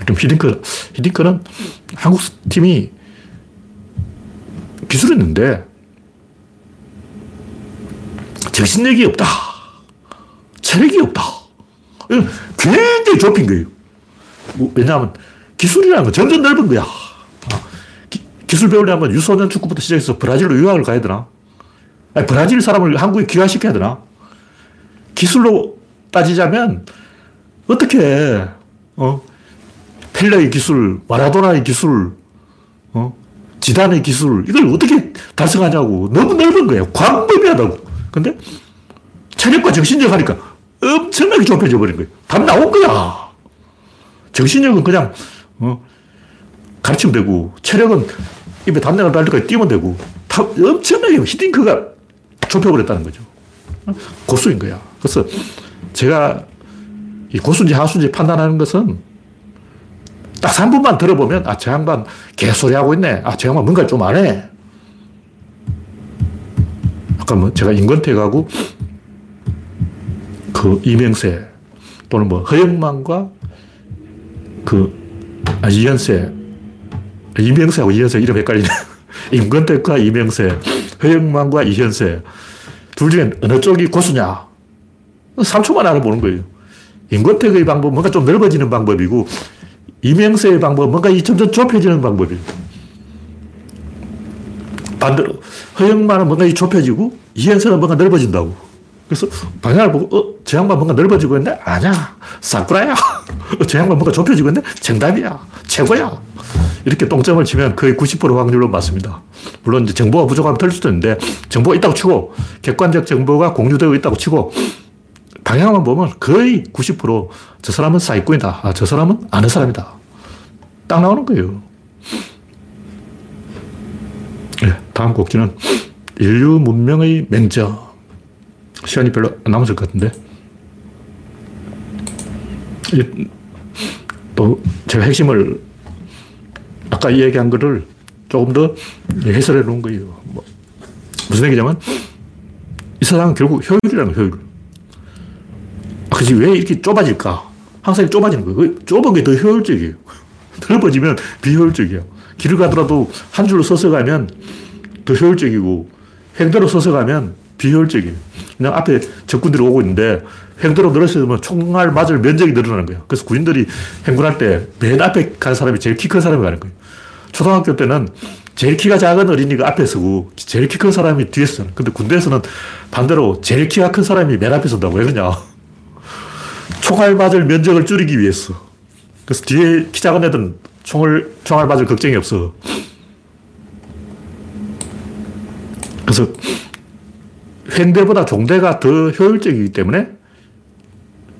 그럼 히딩크, 히딩크는 한국 팀이 기술이 있는데 정신력이 없다. 체력이 없다. 굉장히 좁힌 거예요. 뭐, 왜냐하면 기술이라는 건 점점 넓은 거야. 아, 기, 술 배우려면 유소년 축구부터 시작해서 브라질로 유학을 가야 되나? 아니, 브라질 사람을 한국에 귀화시켜야 되나? 기술로 따지자면 어떻게 어? 펠레의 기술, 마라도나의 기술, 어? 지단의 기술, 이걸 어떻게 달성하냐고. 너무 넓은 거예요. 광범위하다고. 근데 체력과 정신력 하니까 엄청나게 좁혀져 버린 거예요. 답 나온 거야. 정신력은 그냥, 어, 가르치면 되고, 체력은 입에 담내가 달릴 까 뛰면 되고, 다 엄청나게 히딩크가 좁혀버렸다는 거죠. 고수인 거야. 그래서 제가 이 고수인지 하수인지 판단하는 것은 딱 3분만 들어보면, 아, 저 양반 개소리 하고 있네. 아, 저 양반 뭔가 좀 안 해. 아까 뭐 제가 임권택하고 그 이명세 또는 뭐 허영만과 그, 아, 이현세. 이명세하고 이현세 이름 헷갈리네. 임건택과 이명세, 허영만과 이현세. 둘 중에 어느 쪽이 고수냐? 3초만 알아보는 거예요. 임건택의 방법은 뭔가 좀 넓어지는 방법이고, 이명세의 방법은 뭔가 점점 좁혀지는 방법이에요. 반대로, 허영만은 뭔가 좁혀지고, 이현세는 뭔가 넓어진다고. 그래서 방향을 보고, 어, 저 양반 뭔가 넓어지고 있는데? 아니야. 사쿠라야. 어, 저 양반 뭔가 좁혀지고 있는데? 정답이야. 최고야. 이렇게 똥점을 치면 거의 90% 확률로 맞습니다. 물론 이제 정보가 부족하면 틀릴 수도 있는데, 정보가 있다고 치고, 객관적 정보가 공유되어 있다고 치고, 방향만 보면 거의 90%저 사람은 사기꾼이다. 아, 저 사람은 아는 사람이다. 딱 나오는 거예요. 네, 다음 곡지는 인류 문명의 맹점. 시간이 별로 안 남았을 것 같은데. 또 제가 핵심을 아까 얘기한 거를 조금 더 해설해 놓은 거예요. 뭐 무슨 얘기냐면 이 세상은 결국 효율이라는 효율. 그지 왜 이렇게 좁아질까? 항상 좁아지는 거예요. 그 좁은 게 더 효율적이에요. 넓어지면 비효율적이에요. 길을 가더라도 한 줄로 서서 가면 더 효율적이고 행대로 서서 가면 비효율적이에요. 그냥 앞에 적군들이 오고 있는데 행대로 늘어서면 총알 맞을 면적이 늘어나는 거예요. 그래서 군인들이 행군할 때 맨 앞에 가는 사람이 제일 키 큰 사람이 가는 거예요. 초등학교 때는 제일 키가 작은 어린이가 앞에 서고 제일 키 큰 사람이 뒤에 서는. 근데 군대에서는 반대로 제일 키가 큰 사람이 맨 앞에 선다고. 왜 그러냐. 총알 맞을 면적을 줄이기 위해서. 그래서 뒤에 키 작은 애들은 총을, 총알 맞을 걱정이 없어. 그래서 횡대보다 종대가 더 효율적이기 때문에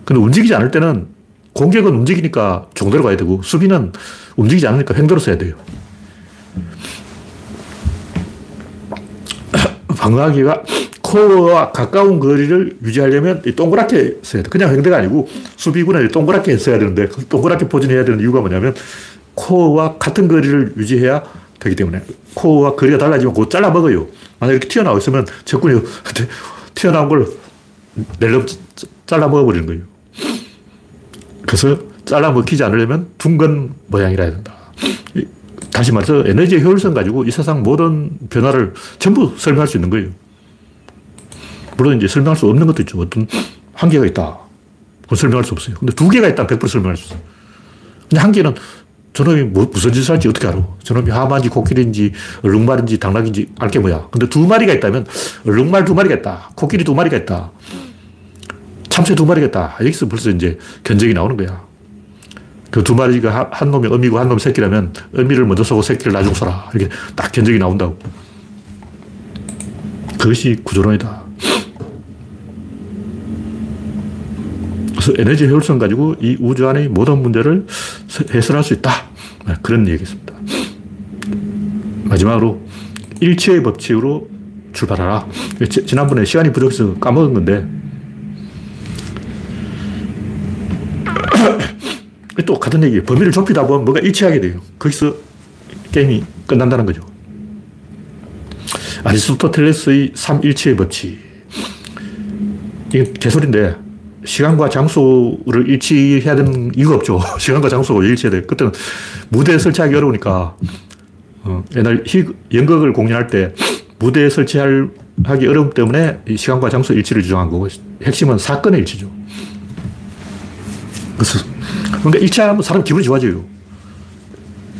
근데 움직이지 않을 때는 공격은 움직이니까 종대로 가야 되고 수비는 움직이지 않으니까 횡대로 써야 돼요. 방어하기가 코어와 가까운 거리를 유지하려면 동그랗게 써야 돼. 그냥 횡대가 아니고 수비군은 동그랗게 써야 되는데 그 동그랗게 포진해야 되는 이유가 뭐냐면 코어와 같은 거리를 유지해야 되기 때문에 코어와 거리가 달라지면 곧 잘라 먹어요. 만약 이렇게 튀어나와 있으면 적군이 튀어나온 걸 낼름 잘라 먹어버리는 거예요. 그래서 잘라 먹히지 않으려면 둥근 모양이라 해야 된다. 다시 말해서 에너지의 효율성 가지고 이 세상 모든 변화를 전부 설명할 수 있는 거예요. 물론 이제 설명할 수 없는 것도 있죠. 어떤 한계가 있다. 그건 설명할 수 없어요. 근데 두 개가 있다면 100% 설명할 수 있어요. 근데 한 개는 저놈이 뭐, 무슨 짓을 할지 어떻게 알아? 저놈이 하마인지 코끼리인지 얼룩말인지 당나귀인지 알게 뭐야. 근데 두 마리가 있다면 얼룩말 두 마리가 있다. 코끼리 두 마리가 있다. 참새 두 마리가 있다. 여기서 벌써 이제 견적이 나오는 거야. 그 두 마리가 한 놈이 어미고 한 놈이 새끼라면 어미를 먼저 쏘고 새끼를 나중 쏘라. 이렇게 딱 견적이 나온다고. 그것이 구조론이다. 에너지 효율성 가지고 이 우주 안의 모든 문제를 해설할 수 있다. 네, 그런 얘기입니다. 마지막으로 일체의 법칙으로 출발하라. 지난번에 시간이 부족해서 까먹은 건데 또 같은 얘기 범위를 좁히다 보면 뭐가 일치하게 돼요. 거기서 게임이 끝난다는 거죠. 아리스토텔레스의 3일체의 법칙. 이게 개소리인데 시간과 장소를 일치해야 되는 이유가 없죠. 시간과 장소가 일치해야 돼. 그때는 무대에 설치하기 어려우니까 어, 옛날 연극을 공연할 때 무대에 설치하기 어려움 때문에 시간과 장소 일치를 주장한 거고 핵심은 사건의 일치죠. 그래서 그러니까 일치하면 사람 기분이 좋아져요.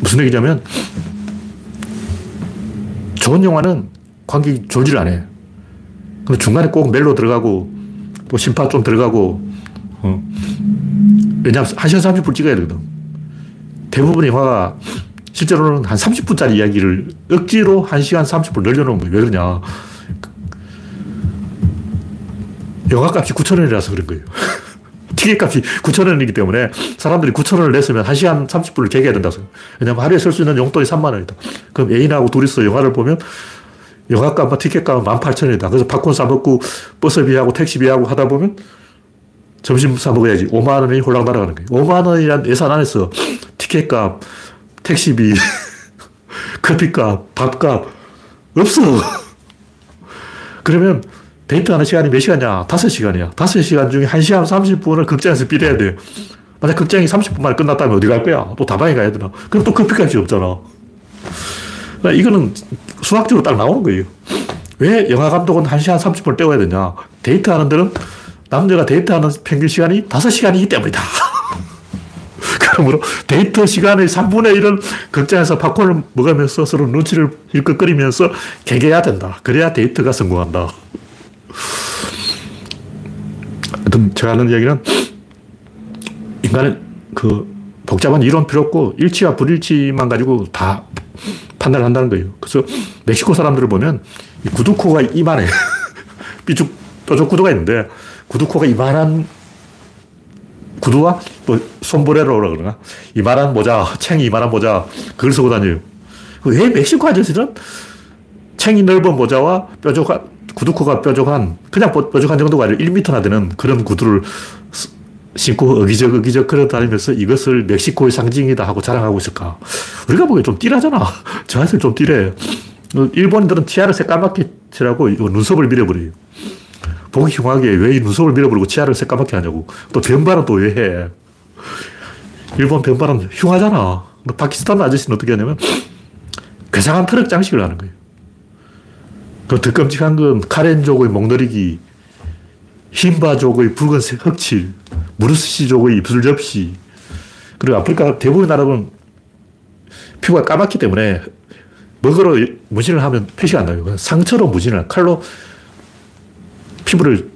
무슨 얘기냐면 좋은 영화는 관객이 졸지를 안 해. 근데 중간에 꼭 멜로 들어가고 또 심파 좀 들어가고 어. 왜냐하면 1시간 30분 찍어야 되거든. 대부분의 영화가 실제로는 한 30분짜리 이야기를 억지로 1시간 30분 늘려놓은 거예요. 왜 그러냐. 영화 값이 9,000원이라서 그런 거예요. 티켓 값이 9,000원이기 때문에 사람들이 9,000원을 냈으면 1시간 30분을 개개야 된다고. 왜냐면 하루에 쓸 수 있는 용돈이 3만 원이다. 그럼 애인하고 둘이서 영화를 보면 영화값과 티켓값은 18,000원이다. 그래서 팝콘 사먹고 버스비하고 택시비하고 하다 보면 점심 사먹어야지. 5만 원이 홀랑 날아가는 거예요. 5만 원이란 예산 안에서 티켓값, 택시비, 커피값, 밥값 없어. 그러면 데이트하는 시간이 몇 시간이야? 5시간이야. 5시간 중에 1시간 30분을 극장에서 삐려야 돼. 만약 극장이 30분 만에 끝났다면 어디 갈 거야? 또 다방에 가야 되나? 그럼 또 커피값이 없잖아. 그러니까 이거는 수학적으로 딱 나오는 거예요. 왜 영화 감독은 1시간 30분을 때워야 되냐? 데이트 하는 데는 남자가 데이트하는 평균 시간이 5시간이기 때문이다. 그러므로 데이트 시간의 3분의 1은 극장에서 팝콘을 먹으면서 서로 눈치를 힐끗거리면서 개개해야 된다. 그래야 데이트가 성공한다. 하여튼 제가 하는 이야기는 인간은 그 복잡한 이론 필요 없고 일치와 불일치만 가지고 다 판단을 한다는 거예요. 그래서 멕시코 사람들을 보면 구두코가 이만해. 삐죽, 뾰족 구두가 있는데 구두코가 이만한 구두와 또 손보레로라 그러나 이만한 모자, 챙이 이만한 모자 그걸 쓰고 다녀요. 왜 멕시코 아저씨는 챙이 넓은 모자와 뾰족한 구두코가 뾰족한 그냥 뾰족한 정도가 아니라 1m나 되는 그런 구두를 신고 어기적 어기적 걸어 다니면서 이것을 멕시코의 상징이다 하고 자랑하고 있을까? 우리가 보기엔 좀 띠라잖아. 저한테 좀 띠래. 일본인들은 치아를 새까맣게 칠하고 눈썹을 밀어버려요. 보기 흉하게 왜 이 눈썹을 밀어버리고 치아를 새까맣게 하냐고. 또 변발은 또 왜 해? 일본 변발은 흉하잖아. 파키스탄 아저씨는 어떻게 하냐면 괴상한 트럭 장식을 하는 거예요. 그더 끔찍한 건 카렌족의 목너리기, 흰바족의 붉은색 흑칠, 무르스시족의 입술 접시, 그리고 아프리카 대부분의 나라는 피부가 까맣기 때문에 먹으러 문신을 하면 표시가 안 나요. 상처로 문신을, 칼로 피부를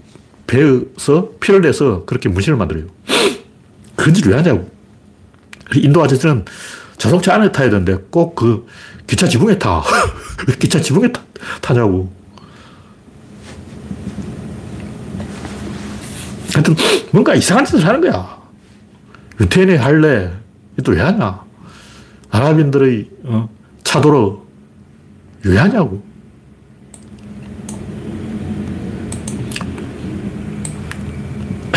베어서 피를 내서 그렇게 문신을 만들어요. 그런 짓왜 하냐고. 인도 아저씨는 자동차 안에 타야 되는데 꼭 그 기차 지붕에 타. 왜 기차 지붕에 타, 타냐고. 하여튼 뭔가 이상한 짓을 하는 거야. 유태인의 할래. 또왜 하냐. 아랍인들의 어, 차도로 왜 하냐고.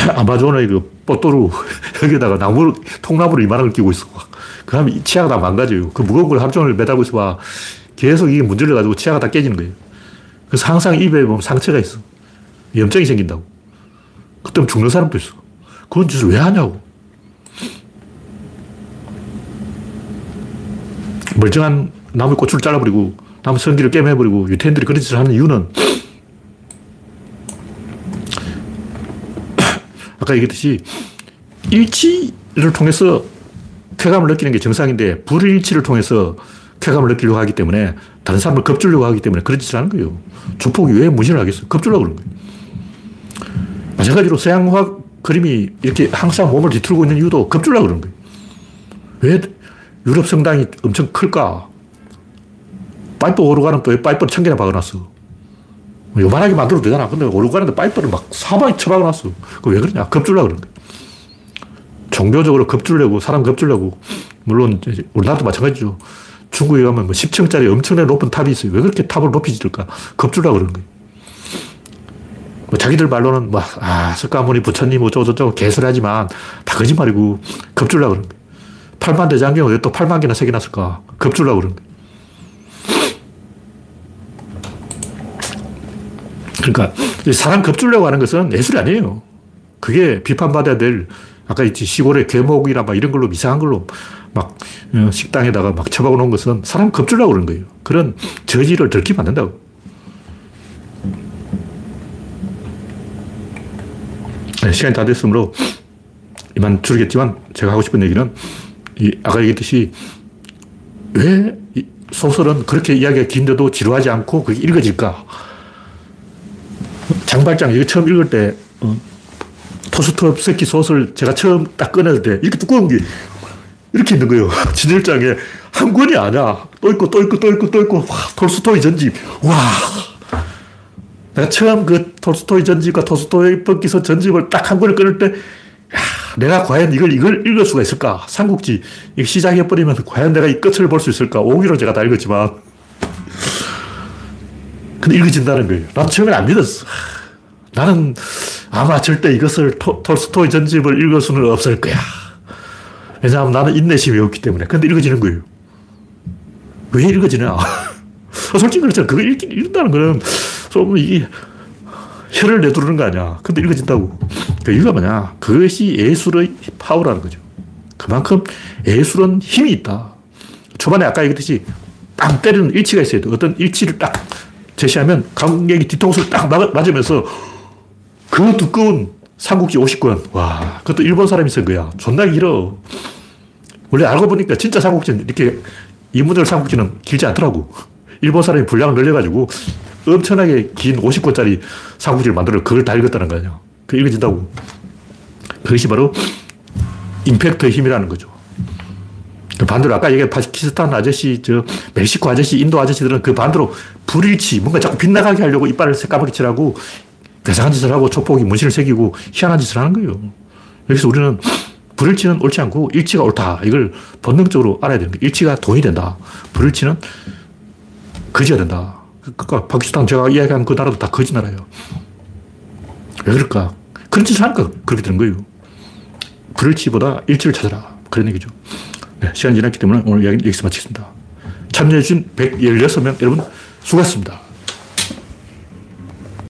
아마존의 그 뽀또루 여기다가 나무 통나무를 이만한 걸 끼고 있어. 그러면 치아가 다 망가져요. 그 무거운 걸 하루 종일 매달고 있어 봐. 계속 이게 문질러 가지고 치아가 다 깨지는 거예요. 그래서 항상 입에 보면 상처가 있어. 염증이 생긴다고. 그때 죽는 사람도 있어. 그런 짓을 왜 하냐고. 멀쩡한 나무 꽃을 잘라버리고 나무 성기를 깨매버리고 유태인들이 그런 짓을 하는 이유는 아까 얘기했듯이 일치를 통해서 쾌감을 느끼는 게 정상인데 불일치를 통해서 쾌감을 느끼려고 하기 때문에 다른 사람을 겁주려고 하기 때문에 그런 짓을 하는 거예요. 조폭이 왜 무신을 하겠어? 겁주려고 그러는 거예요. 마찬가지로 서양화 그림이 이렇게 항상 몸을 뒤틀고 있는 이유도 겁주려고 그러는 거예요. 왜 유럽 성당이 엄청 클까? 파이프 오르가는 또왜 파이프를 천 개나 박아놨어? 요만하게 만들어도 되잖아. 근데 오르가는데 파이프를 막 사방에 쳐박아놨어. 왜 그러냐? 겁주려고 그러는 거예요. 종교적으로 겁주려고, 사람 겁주려고. 물론, 우리나라도 마찬가지죠. 중국에 가면 뭐 10층짜리 엄청나게 높은 탑이 있어요. 왜 그렇게 탑을 높이 지을까? 겁주려고 그러는 거예요. 뭐 자기들 말로는 뭐, 아, 석가모니 부처님 어쩌고저쩌고 개설하지만 다 거짓말이고 겁주려고 그러는 거예요. 8만 대장경 왜 또 8만 개나 새겨 놨을까? 겁주려고 그러는 거예요. 그러니까 사람 겁주려고 하는 것은 예술이 아니에요. 그게 비판받아야 될 아까 있지 시골의 괴목이나 막 이런 걸로 이상한 걸로 막 어, 식당에다가 막 쳐박아 놓은 것은 사람 겁주려고 그런 거예요. 그런 저지를 들키면 안 된다고. 네, 시간이 다 됐으므로 이만 줄이겠지만 제가 하고 싶은 얘기는 이 아까 얘기했듯이 왜 소설은 그렇게 이야기가 긴데도 지루하지 않고 그게 읽어질까? 장발장 이거 처음 읽을 때 어, 토스토옙스키 소설 제가 처음 딱 꺼냈을 때 이렇게 두꺼운 게 이렇게 있는 거예요. 진열장에 한 권이 아니야. 또 있고 또 있고 또 있고 또 있고 와, 톨스토이 전집. 와. 내가 처음 그 톨스토이 전집과 토스토옙스키 전집을 딱 한 권을 끊을 때 야, 내가 과연 이걸 이걸 읽을 수가 있을까? 삼국지 이거 시작해 버리면 과연 내가 이 끝을 볼 수 있을까? 오기로 제가 다 읽었지만 근데 읽어진다는 거예요. 나 처음엔 안 믿었어. 나는 아마 절대 이것을 토, 톨스토이 전집을 읽을 수는 없을 거야. 왜냐하면 나는 인내심이 없기 때문에. 근데 읽어지는 거예요. 왜 읽어지냐? 솔직히 그렇잖아. 그거 읽, 읽는다는 거는 좀 이게 혀를 내두르는 거 아니야. 근데 읽어진다고. 그 이유가 뭐냐? 그것이 예술의 파워라는 거죠. 그만큼 예술은 힘이 있다. 초반에 아까 얘기했듯이 빵 때리는 일치가 있어야 돼. 어떤 일치를 딱 제시하면 관객이 뒤통수를 딱 맞으면서 그 두꺼운 삼국지 50권. 와, 그것도 일본 사람이 쓴 거야. 존나 길어. 원래 알고 보니까 진짜 삼국지는 이렇게 이문열 삼국지는 길지 않더라고. 일본 사람이 분량을 늘려가지고 엄청나게 긴 50권짜리 삼국지를 만들어 그걸 다 읽었다는 거 아니야. 그 읽어진다고. 그것이 바로 임팩트의 힘이라는 거죠. 그 반대로 아까 얘기한 파키스탄 아저씨, 저 멕시코 아저씨, 인도 아저씨들은 그 반대로 불일치, 뭔가 자꾸 빗나가게 하려고 이빨을 새까맣게 칠하고 대상한 짓을 하고 촉폭이 문신을 새기고 희한한 짓을 하는 거예요. 여기서 우리는 불일치는 옳지 않고 일치가 옳다. 이걸 본능적으로 알아야 거예요. 일치가 돈이 된다. 불일치는 거지가 된다. 그러니까 파키스탄 제가 이야기한 그 나라도 다 거지 나라예요. 왜 그럴까? 그런 짓을 하니까 그렇게 되는 거예요. 불일치보다 일치를 찾아라. 그런 얘기죠. 네, 시간이 지났기 때문에 오늘 이야기는 여기서 마치겠습니다. 참여해주신 116명 여러분 수고하셨습니다.